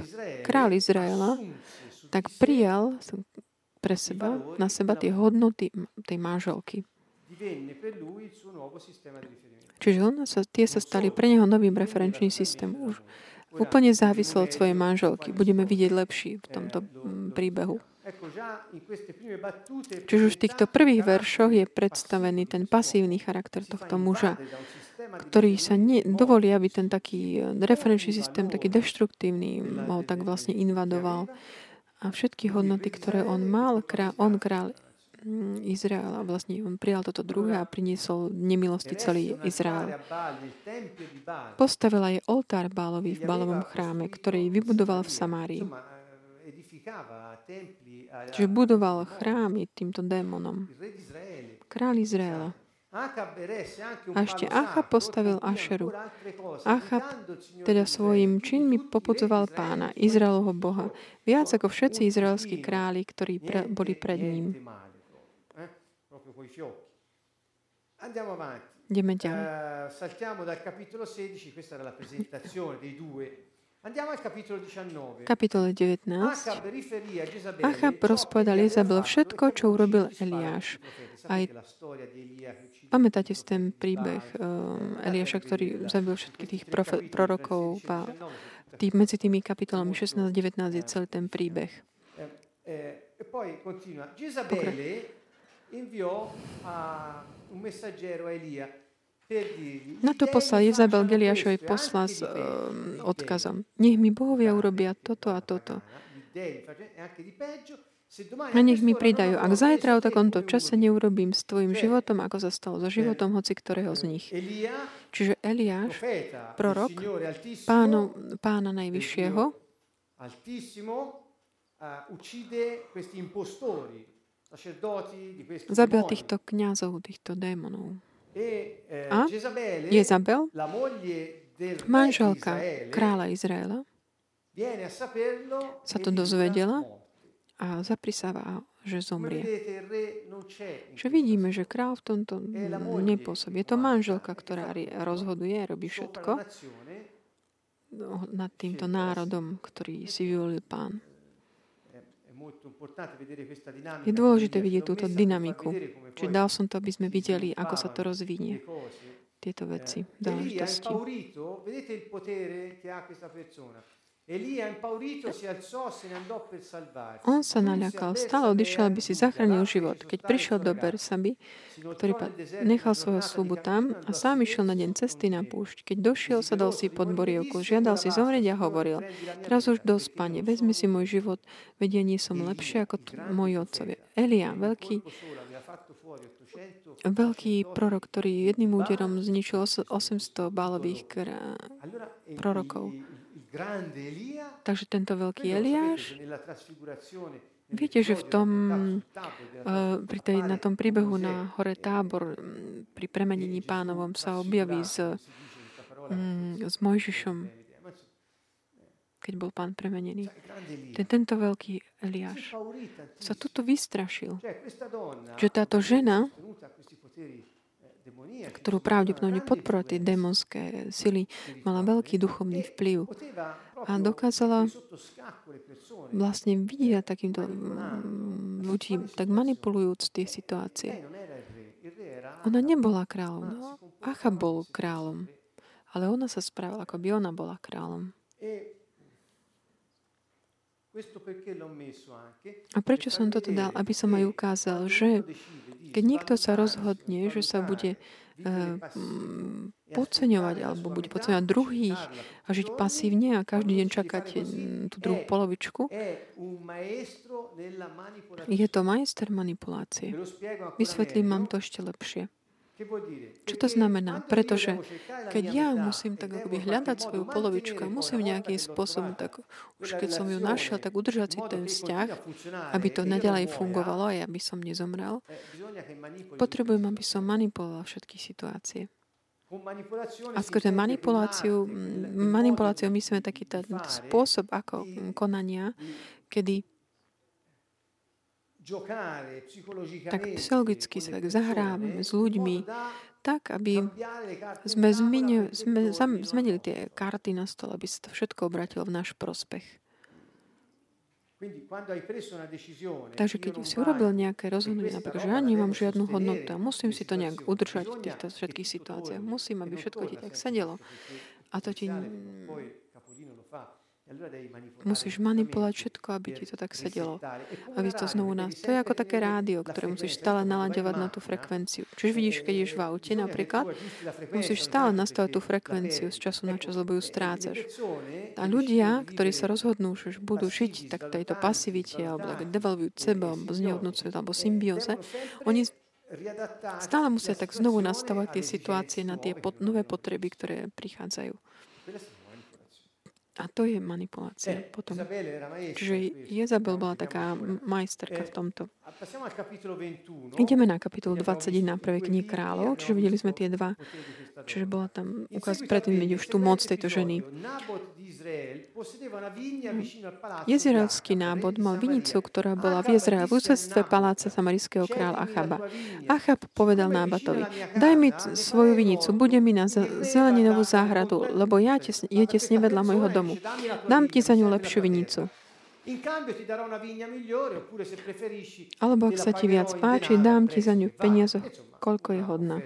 král Izraela, tak prijal pre seba, na seba tie hodnoty tej manželky. Čiže on sa, tie sa stali pre neho novým referenčným systémom. Už úplne závislo od svojej manželky. Budeme vidieť lepší v tomto mm, príbehu. Čiže už v týchto prvých veršoch je predstavený ten pasívny charakter tohto muža, ktorý sa ne, aby ten taký referenčný systém, taký deštruktívny, ho tak vlastne invadoval. A všetky hodnoty, ktoré on mal, on král Mm, Izrael a vlastne on prijal toto druhé a priniesol nemilosti celý Izrael. Postavil aj oltár Bálovi v Bálovom chráme, ktorý vybudoval v Samárii. Čiže budoval chrámy týmto démonom. Král Izraela. A ešte Achab postavil Ašeru. Achab teda svojim činmi popudzoval pána, Izraelovho Boha, viac ako všetci izraelskí králi, ktorí pre, boli pred ním. Andiamo avanti. Andiamo uh, saltiamo dal capitolo 16, questa era la presentazione dei due. Andiamo al capitolo 19. Kapitole 19. Achab rozpovedal Jezabel všetko, čo urobil Eliáš. Aj pamätáte si ten príbeh um, Eliáša, ktorý zabil všetkých tých profe- prorokov a tý, medzi tými kapitolami 16 a 19 je celý ten príbeh. E, inviò a un messaggero a Elia na to poslal Izabel Geliašovi posla s um, odkazom. Nech mi bohovia urobia toto a toto. A nech mi pridajú. Ak zajtra o takomto čase neurobím s tvojim životom, ako sa stalo so životom hoci ktorého z nich. Čiže Eliáš, prorok, pánu, pána Najvyššieho, Zabil týchto kniazov, týchto démonov. E, eh, A Jezabel, manželka kráľa Izraela, sa to dozvedela a zaprisáva, že zomrie. Že vidíme, že král v tomto nepôsobí. Je to manželka, ktorá rozhoduje, robí všetko nad týmto národom, ktorý si vyvolil pán. Je dôležité vidieť túto dynamiku. Čiže dal som to, aby sme videli, ako sa to rozvinie. Tieto veci, záležitosti. On sa naľakal, stále odišiel, aby si zachránil život. Keď prišiel do Bersaby, ktorý nechal svojho slubu tam a sám išiel na deň cesty na púšť. Keď došiel, sadol si pod borievku, žiadal si zomrieť a hovoril, teraz už dosť, pane, vezmi si môj život, vedia, nie som lepšie ako t- moji otcovia. Elia, veľký, veľký prorok, ktorý jedným úderom zničil 800 bálových prorokov. Takže tento veľký Eliáš, viete, že v tom, eh, pri tej, na tom príbehu na hore tábor, pri premenení pánovom sa objaví s, mm, s Mojžišom, keď bol pán premenený. Ten, tento veľký Eliáš sa tuto vystrašil, že táto žena ktorú pravdepodobne podporila tie démonské sily, mala veľký duchovný vplyv a dokázala vlastne vidieť takýmto mm, ľudí, tak manipulujúc tie situácie. Ona nebola kráľom. No, Acha bol kráľom. Ale ona sa spravila, ako by ona bola kráľom. A prečo som toto dal? Aby som aj ukázal, že keď niekto sa rozhodne, že sa bude uh, podceňovať alebo bude podceňovať druhých a žiť pasívne a každý deň čakať tú druhú polovičku, je to majster manipulácie. Vysvetlím vám to ešte lepšie. Čo to znamená? Pretože keď ja musím tak akoby hľadať svoju polovičku a musím nejakým spôsobom, tak už keď som ju našiel, tak udržať si ten vzťah, aby to nadalej fungovalo a ja by som nezomrel, potrebujem, aby som manipuloval všetky situácie. A skrze manipuláciu, manipuláciu myslíme taký ten spôsob ako konania, kedy tak psychologicky sa tak zahrávame s ľuďmi, tak, aby sme, zmenili, sme zmenili tie karty na stole, aby sa to všetko obratilo v náš prospech. Takže keď si urobil nejaké rozhodnutie, napríklad, že ja nemám žiadnu hodnotu a musím si to nejak udržať v týchto všetkých situáciách, musím, aby všetko ti tak sedelo. A to ti Musíš manipulovať všetko, aby ti to tak sedelo. Aby to znovu nás... To je ako také rádio, ktoré musíš stále nalaďovať na tú frekvenciu. Čiže vidíš, keď ješ v aute napríklad, musíš stále nastavať tú frekvenciu z času na čas, lebo ju strácaš. A ľudia, ktorí sa rozhodnú, že budú žiť tak tejto pasivite, alebo tak devalvujú seba, alebo znehodnocujú, alebo symbióze, oni stále musia tak znovu nastavať tie situácie na tie nové potreby, ktoré prichádzajú. A to je manipulácia potom. Čiže Jezabel bola taká majsterka v tomto. Ideme na kapitolu 21 prvej knihy kráľov, čiže videli sme tie dva. Čiže bola tam ukaz, predtým už tú moc tejto ženy. Jezraelský nábod mal vinicu, ktorá bola v Jezrael v úsvedstve paláca samarického kráľa Achaba. Achab povedal nábatovi, daj mi svoju vinicu, bude mi na zeleninovú záhradu, lebo ja je tesne vedľa môjho domu. Dám ti za ňu lepšiu vinicu. Alebo ak sa ti viac páči, dám ti za ňu peniaze, koľko je hodná.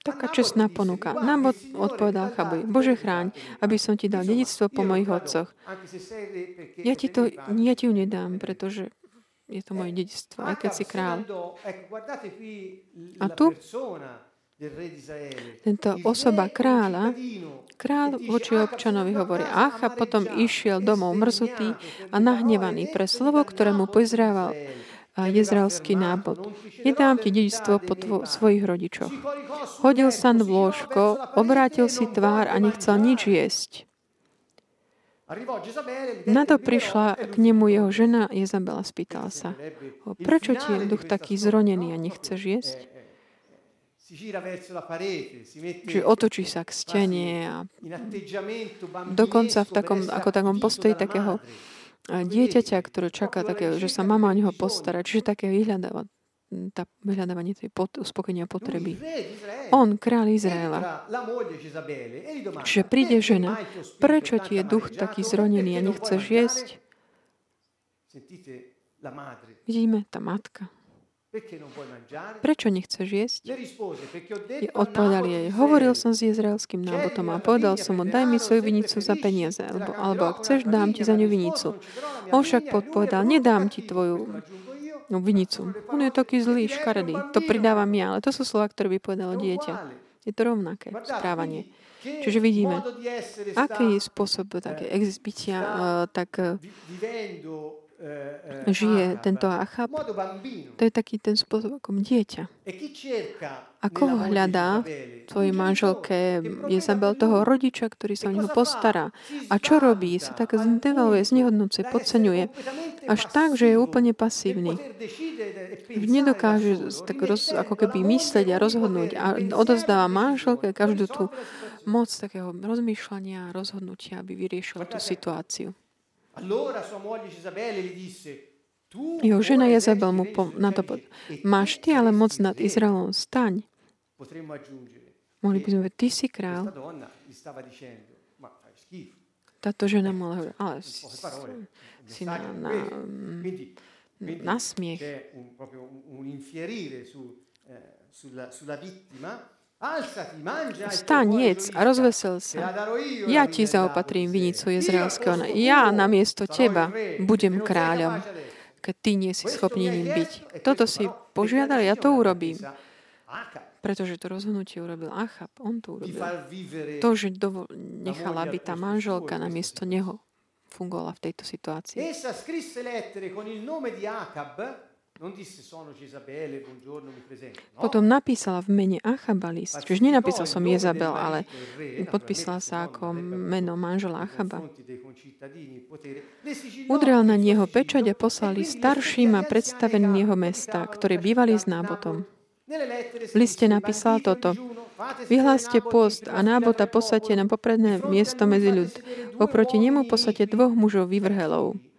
Taká čestná ponuka. Nám odpovedal Chabuj, Bože chráň, aby som ti dal dedictvo po mojich otcoch. Ja ti, to, ja ti ju nedám, pretože je to moje dedictvo, aj keď si král. A tu tento osoba kráľa, král voči občanovi hovorí ach a potom išiel domov mrzutý a nahnevaný pre slovo, ktoré mu pozrával jezraelský nábod. Nedám ti dedičstvo po tvo- svojich rodičoch. Hodil sa v lôžko, obrátil si tvár a nechcel nič jesť. Na to prišla k nemu jeho žena Jezabela, spýtala sa prečo ti je duch taký zronený a nechceš jesť? Čiže otočí sa k stene a dokonca v takom, ako takom postoji takého dieťaťa, ktoré čaká také, že sa mama o neho postará. Čiže také vyhľadáva tá vyhľadávanie tej pot, uspokojenia potreby. On, kráľ Izraela. Čiže príde žena, prečo ti je duch taký zronený a nechceš jesť? Vidíme, tá matka. Prečo nechceš jesť? Odpovedal jej, hovoril som s izraelským nábotom a povedal som mu, daj mi svoju vinicu za peniaze, alebo, alebo ak chceš, dám ti za ňu vinicu. On však podpovedal, nedám ti tvoju no, vinicu. On je taký zlý, škaredý. To pridávam ja, ale to sú slova, ktoré by povedalo dieťa. Je to rovnaké správanie. Čiže vidíme, aký je spôsob také existbytia, tak uh, žije tento Achab, to je taký ten spôsob ako dieťa. A koho hľadá tvojej manželke Jezabel toho rodiča, ktorý sa o neho postará? A čo robí? Sa tak zdevaluje, znehodnúce, podceňuje. Až tak, že je úplne pasívny. Nedokáže tak roz, ako keby myslieť a rozhodnúť. A odozdáva manželke každú tú moc takého rozmýšľania a rozhodnutia, aby vyriešil tú situáciu. Jeho žena Jezabel mu po, na to pod... Máš ty ale moc nad Izraelom, staň. Mohli by sme ty si král. Táto žena hovoriť, ale si na, na, na smiech. Vstaň, jedz a rozvesel sa. Ja ti zaopatrím vinicu izraelského. Ja na miesto teba budem kráľom, keď ty nie si schopný ním byť. Toto si požiadal, ja to urobím. Pretože to rozhodnutie urobil Achab. On to urobil. To, že dovol, nechala, aby tá manželka na miesto neho fungovala v tejto situácii. Potom napísala v mene Achaba list. Čiže nenapísal som Jezabel, ale podpísala sa ako meno manžela Achaba. Udrel na neho pečať a poslali starším a predstaveným jeho mesta, ktorí bývali s nábotom. V liste napísal toto. Vyhláste post a nábota posadte na popredné miesto medzi ľud. Oproti nemu posadte dvoch mužov vyvrhelov.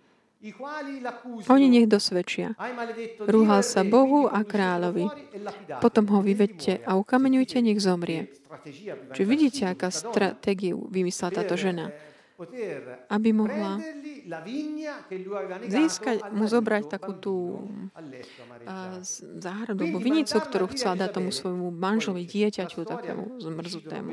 Oni nech dosvedčia. Rúhal sa Bohu a kráľovi. Potom ho vyvedte a ukameňujte, nech zomrie. Čiže vidíte, aká stratégiu vymyslela táto žena aby mohla získať, mu zobrať takú tú záhradu, alebo vinicu, ktorú chcela dať tomu svojmu manžovi, dieťaťu, takému zmrzutému.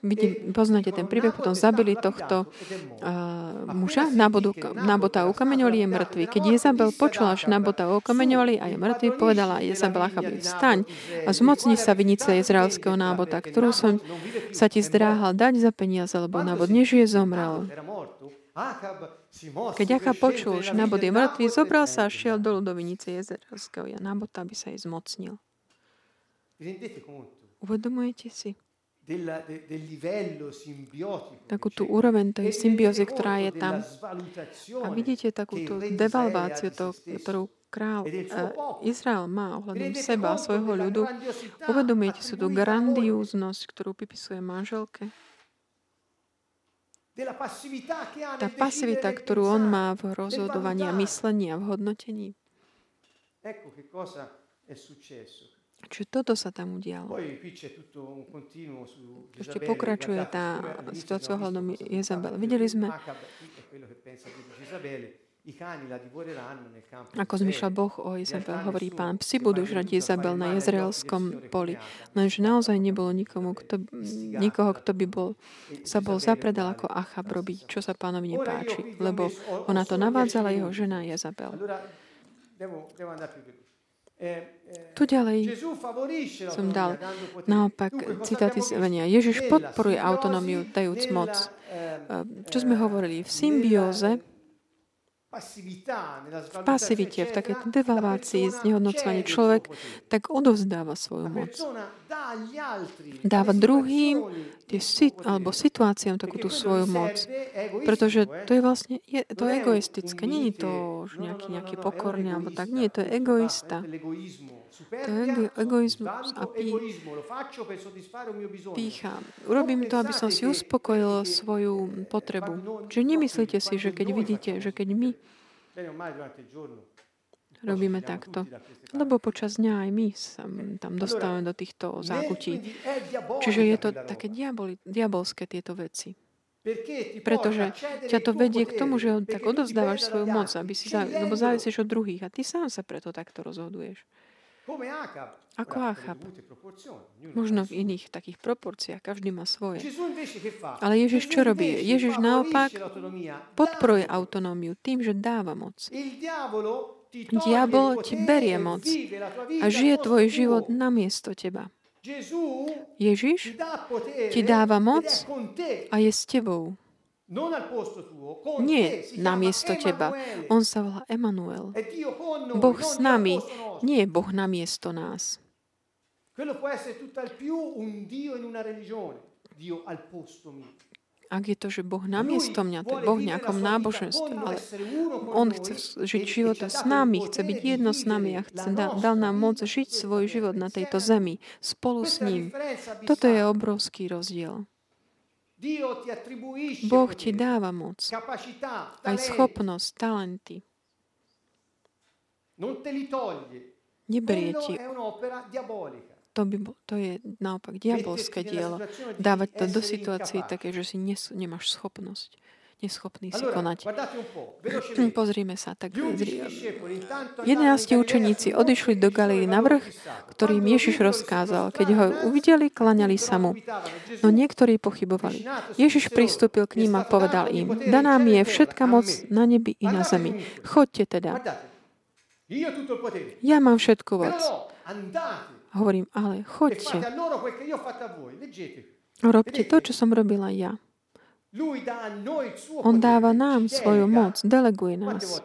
Vidím, poznáte ten príbeh, potom zabili tohto uh, muža, Nabodu, Nabota ukameňovali, je mŕtvy. Keď Jezabel počula, že Nabota ukameňovali a je mŕtvy, povedala Jezabel Achabi, vstaň a zmocni sa vinice izraelského nábota, ktorú som sa ti zdráhal dať za peniaze, lebo Nabot nežije, zomrel. Keď Achab počul, že Nabot je mŕtvý, zobral sa a šiel do vinice jezerského a Nabota, aby sa jej zmocnil. Uvedomujete si? Takú tú úroveň tej symbiózy, ktorá je tam. A vidíte takú tú devalváciu, to, ktorú král eh, Izrael má ohľadom seba, svojho ľudu. Uvedomujete si tú grandióznosť, ktorú pripisuje manželke? Tá pasivita, ktorú on má v rozhodovaní a myslení a v hodnotení. Ecco che cosa è successo. Čiže toto sa tam udialo. Ešte pokračuje tá situácia ohľadom Jezabel. Videli sme, ako zmyšľa Boh o Jezabel, hovorí pán, psi budú žrať Jezabel na jezraelskom poli. Lenže naozaj nebolo nikomu, kto, nikoho, kto by bol, sa bol zapredal ako Achab robiť, čo sa pánovi nepáči, lebo ona to navádzala jeho žena Jezabel. Tu ďalej som dal naopak citáty z Evania. Ježiš podporuje autonómiu, dajúc moc. Čo sme hovorili? V symbióze v pasivite, v takej devalvácii, znehodnocovaní človek tak odovzdáva svoju moc. Dáva druhým alebo situáciám takú tú svoju moc. Pretože to je vlastne je to egoistické. Nie je to nejaký, nejaký pokorný, alebo tak. Nie, to je egoista. To je egoizmus a pí, pícha. Urobím to, aby som si uspokojil svoju potrebu. Čiže nemyslíte si, že keď vidíte, že keď my robíme takto, lebo počas dňa aj my sa tam dostávame do týchto zákutí. Čiže je to také diaboli, diabolské tieto veci. Pretože ťa to vedie k tomu, že tak odovzdávaš svoju moc, aby si, lebo závisíš od druhých a ty sám sa preto takto rozhoduješ. Ako Achab. Možno v iných takých proporciách. Každý má svoje. Ale Ježiš čo robí? Ježiš naopak podporuje autonómiu tým, že dáva moc. Diabol ti berie moc a žije tvoj život namiesto teba. Ježiš ti dáva moc a je s tebou. Nie namiesto teba. On sa volá Emanuel. Boh s nami. Nie je Boh namiesto nás. Ak je to, že Boh namiesto mňa, to je Boh v nejakom náboženstve, ale On chce žiť života s nami, chce byť jedno s nami a chce, dal nám moc žiť svoj život na tejto zemi spolu s ním. Toto je obrovský rozdiel. Boh ti dáva moc, aj schopnosť, talenty. Neberie ti. To, by, to je naopak diabolské dielo. Dávať to do situácií také, že si nes, nemáš schopnosť neschopný si konať. <clears throat> Pozrime sa. Tak 11 učeníci odišli do Galilei na vrch, ktorým Ježiš rozkázal. Keď ho uvideli, klaňali sa mu. No niektorí pochybovali. Ježiš pristúpil k ním a povedal im, daná mi je všetka moc na nebi i na zemi. Chodte teda. Ja mám všetku moc. Hovorím, ale chodte. Robte to, čo som robila ja. On dáva nám svoju moc, deleguje nás.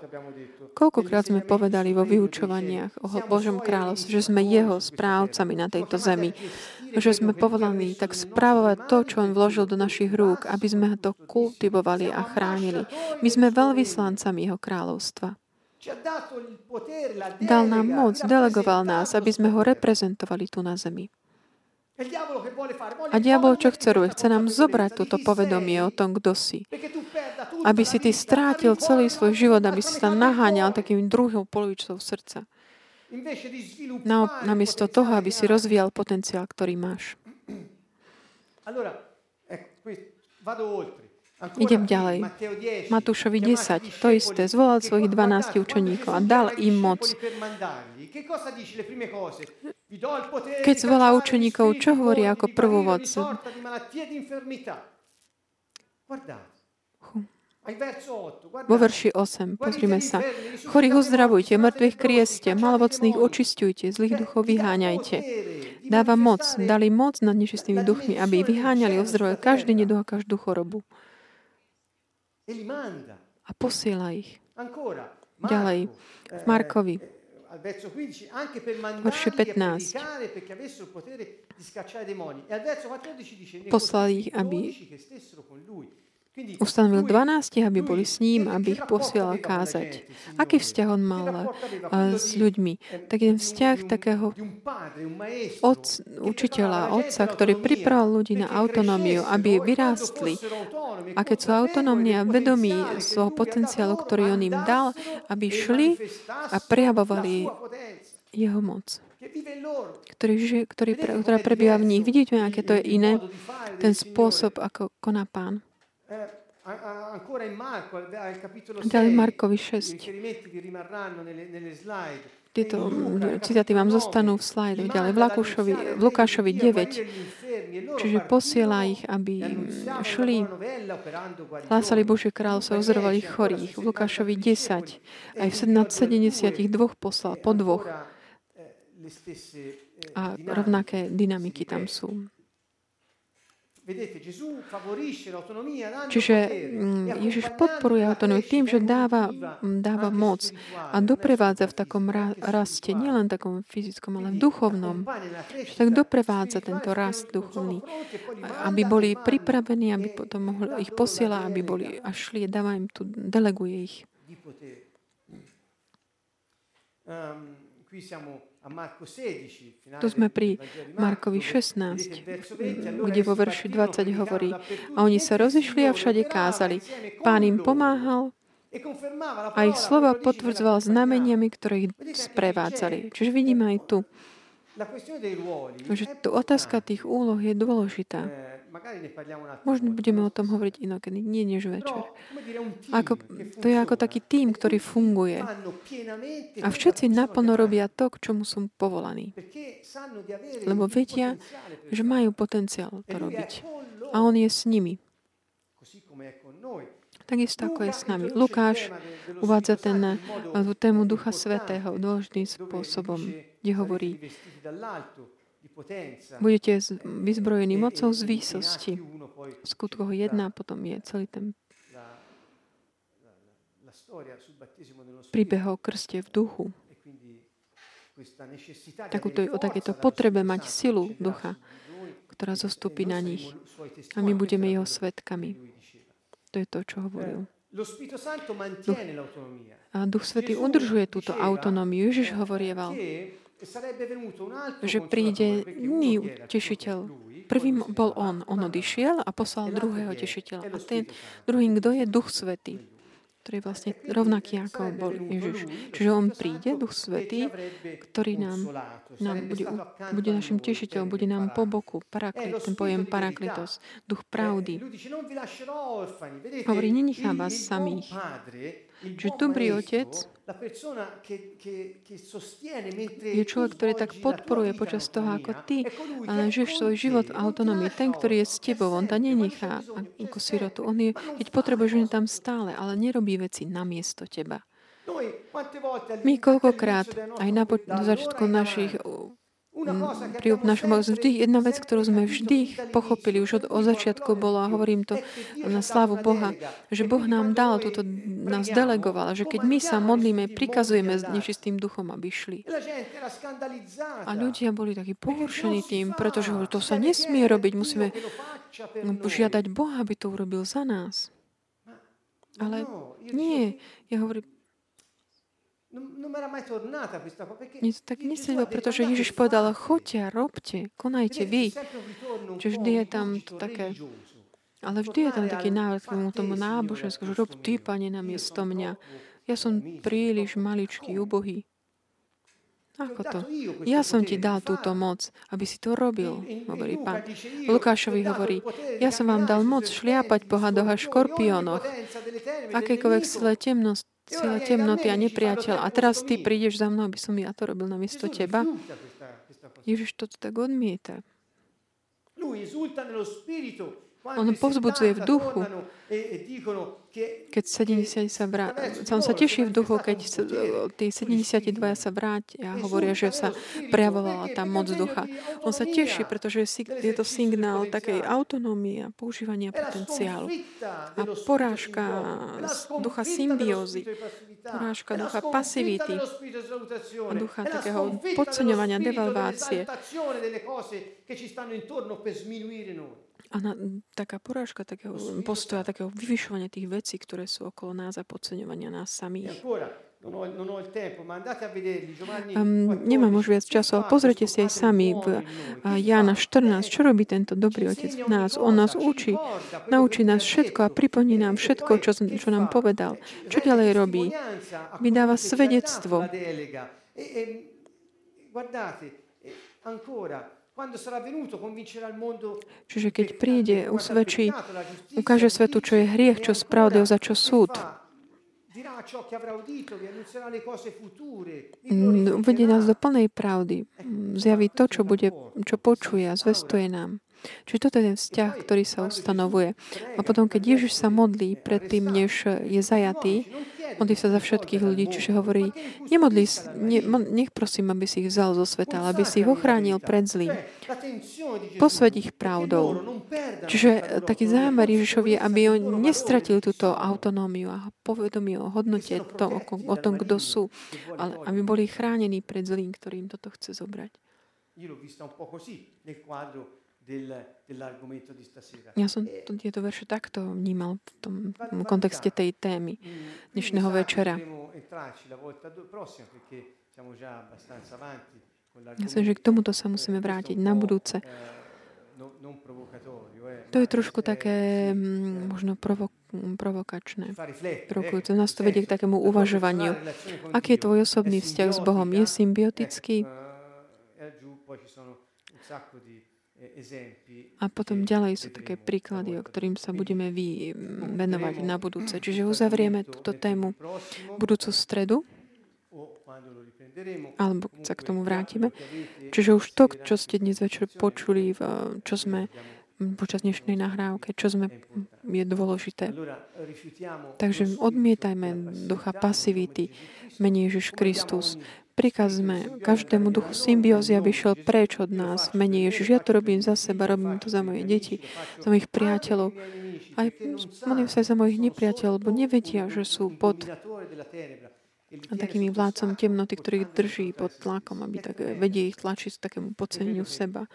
Koľkokrát sme povedali vo vyučovaniach o Božom kráľovstve, že sme jeho správcami na tejto zemi. Že sme povolaní tak správovať to, čo on vložil do našich rúk, aby sme to kultivovali a chránili. My sme veľvyslancami jeho kráľovstva. Dal nám moc, delegoval nás, aby sme ho reprezentovali tu na zemi. A diabol čo chce robiť? Chce nám zobrať toto povedomie o tom, kto si. Aby si ty strátil celý svoj život, aby si sa naháňal takým druhou polovičou srdca. Na, namiesto toho, aby si rozvíjal potenciál, ktorý máš. Idem ďalej. Matúšovi 10, to isté. Zvolal svojich 12 učeníkov a dal im moc. Keď zvolá učeníkov, čo hovorí ako prvú vodcu? Vo verši 8, pozrime sa. Chorých uzdravujte, mŕtvych krieste, malovocných očistujte, zlých duchov vyháňajte. Dáva moc, dali moc nad nečistými duchmi, aby vyháňali, ozdravovali každý neduch a každú chorobu. A posiela ich. Ďalej, v Markovi, verši 15. Poslal ich, aby Ustanovil 12, aby boli s ním, aby ich posielal kázať. Aký vzťah on mal s ľuďmi? Tak jeden vzťah takého od, učiteľa, otca, ktorý pripravil ľudí na autonómiu, aby vyrástli. A keď sú autonómni a vedomí svojho potenciálu, ktorý on im dal, aby šli a prejavovali jeho moc ktorý, ktorý, ktorá prebýva v nich. Vidíte, aké to je iné, ten spôsob, ako koná pán. Eh, Ďalej Markovi 6. Tieto citáty vám zostanú v slajdoch. Ďalej v, Lakúšovi, v Lukášovi 9. Čiže posiela ich, aby šli, hlásali Božie kráľovstvo, ozdravovali chorých. V Lukášovi 10. Aj v 72 poslal po dvoch. Eh, eh, A rovnaké dynamiky tam sú. Čiže Ježiš podporuje autonómiu tým, že dáva, dáva moc a doprevádza v takom raste, nielen takom fyzickom, ale v duchovnom. Že tak doprevádza tento rast duchovný, aby boli pripravení, aby potom mohli ich posiela, aby boli a šli, dáva im tu, deleguje ich. Um, qui siamo tu sme pri Markovi 16, kde vo verši 20 hovorí, a oni sa rozišli a všade kázali. Pán im pomáhal a ich slova potvrdzoval znameniami, ktoré ich sprevádzali. Čiže vidíme aj tu, že tu otázka tých úloh je dôležitá. Možno budeme o tom hovoriť inokedy, nie než večer. Ako, to je ako taký tým, ktorý funguje. A všetci naplno robia to, k čomu sú povolaní. Lebo vedia, že majú potenciál to robiť. A on je s nimi. Takisto ako je s nami. Lukáš uvádza ten, tú tému Ducha Svetého dôležitým spôsobom, kde hovorí, Budete vyzbrojení mocou z výsosti. V skutkoch jedna potom je celý ten príbeh o krste v duchu. Takúto, o takéto potrebe mať silu ducha, ktorá zostupí na nich. A my budeme jeho svetkami. To je to, čo hovoril. Duch, a Duch Svetý udržuje túto autonómiu. Ježiš hovorieval, že príde iný tešiteľ. Prvým bol on. On odišiel a poslal druhého tešiteľa. A ten druhým, kto je Duch Svetý ktorý je vlastne rovnaký ako bol Ježiš. Čiže on príde, Duch Svetý, ktorý nám, nám bude, bude našim tešiteľom, bude nám po boku, paraklit, ten pojem paraklitos, duch pravdy. Hovorí, nenechá vás samých. Čiže dobrý otec je človek, ktorý tak podporuje počas toho, ako ty žiješ svoj život v autonomii. Ten, ktorý je s tebou, on ta nenechá ako sirotu. On je, keď potrebuješ, on je tam stále, ale nerobí veci namiesto teba. My koľkokrát, aj na, po- začiatku našich pri našom vždy, jedna vec, ktorú sme vždy pochopili už od, od začiatku bolo, a hovorím to na slávu Boha, že Boh nám dal túto, nás delegoval, že keď my sa modlíme, prikazujeme s nečistým duchom, aby šli. A ľudia boli takí pohoršení tým, pretože to sa nesmie robiť, musíme žiadať Boha, aby to urobil za nás. Ale nie, ja hovorím, nic tak nesedelo, pretože Ježiš povedal, choďte a robte, konajte vy. Čiže vždy je tam to také, ale vždy je tam taký návrh k tomu nábožensku, že rob ty, pane, na miesto mňa. Ja som príliš maličký, ubohý. Ako to? Ja som ti dal túto moc, aby si to robil, hovorí pán. Lukášovi hovorí, ja som vám dal moc šliapať po hadoch a škorpiónoch, akékoľvek sile temnosť, sila temnoty a nepriateľ. A teraz ty prídeš za mnou, aby som ja to robil namiesto teba. Ježiš to tak odmieta. On povzbudzuje v duchu. Keď 70 sa vrá... On sa teší v duchu, keď tí 72 sa vrátia a hovoria, že sa prejavovala tá moc ducha. On sa teší, pretože je to signál takej autonómie a používania potenciálu. A porážka ducha symbiózy, porážka ducha pasivity a ducha takého podceňovania, devalvácie a na, taká porážka takého postoja, takého vyvyšovania tých vecí, ktoré sú okolo nás a podceňovania nás samých. Um, nemám už viac času, ale pozrite si aj sami v Jána 14, čo robí tento dobrý otec v nás. On nás učí, naučí nás všetko a pripomína nám všetko, čo, čo nám povedal. Čo ďalej robí? Vydáva svedectvo. Guardate, ancora, Čiže keď príde, usvedčí, ukáže svetu, čo je hriech, čo spravodlivosť a čo súd. Mm, uvedie nás do plnej pravdy. Zjaví to, čo, bude, čo počuje a zvestuje nám. Čiže toto je ten vzťah, ktorý sa ustanovuje. A potom, keď Ježiš sa modlí predtým, než je zajatý, Modlí sa za všetkých ľudí, čiže hovorí, nemodlí, ne, nech prosím, aby si ich vzal zo sveta, ale aby si ich ochránil pred zlým. Posved ich pravdou. Čiže taký zámer Ježišovi je, aby on nestratil túto autonómiu a povedomie o hodnote to, o, o tom, kto sú, ale aby boli chránení pred zlým, ktorým toto chce zobrať. Ja som e tieto verše takto vnímal v tom kontexte tej témy dnešného večera. Ja som, že k tomuto sa musíme vrátiť na budúce. Eh, eh, to je trošku také mm, možno provo- provokačné. Provokujúce. Nás to vedie k takému uvažovaniu. Aký je tvoj osobný vzťah s Bohom? Je symbiotický? A potom ďalej sú také príklady, o ktorým sa budeme vy venovať na budúce. Čiže uzavrieme túto tému budúcu stredu, alebo sa k tomu vrátime. Čiže už to, čo ste dnes večer počuli, čo sme počas dnešnej nahrávke, čo sme, je dôležité. Takže odmietajme ducha pasivity, menej Ježiš Kristus. Prikazme každému duchu symbiózy, aby šiel preč od nás. Menej Ježiš, ja to robím za seba, robím to za moje deti, za mojich priateľov. Aj modlím sa za mojich nepriateľov, lebo nevedia, že sú pod a takými vládcom temnoty, ktorých drží pod tlakom, aby tak vedie ich tlačiť k takému poceneniu seba.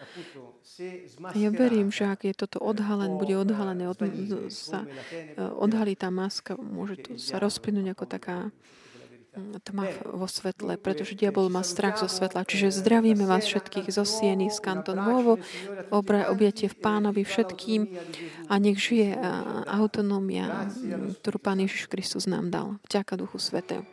A ja verím, že ak je toto odhalené, bude odhalené, od, sa odhalí tá maska, môže to sa rozplynúť ako taká tma vo svetle, pretože diabol má strach zo svetla. Čiže zdravíme vás všetkých zo Sieny, z Kanton Novo, objatie v pánovi všetkým a nech žije autonómia, ktorú Pán Ježiš Kristus nám dal. Vďaka Duchu Svetého.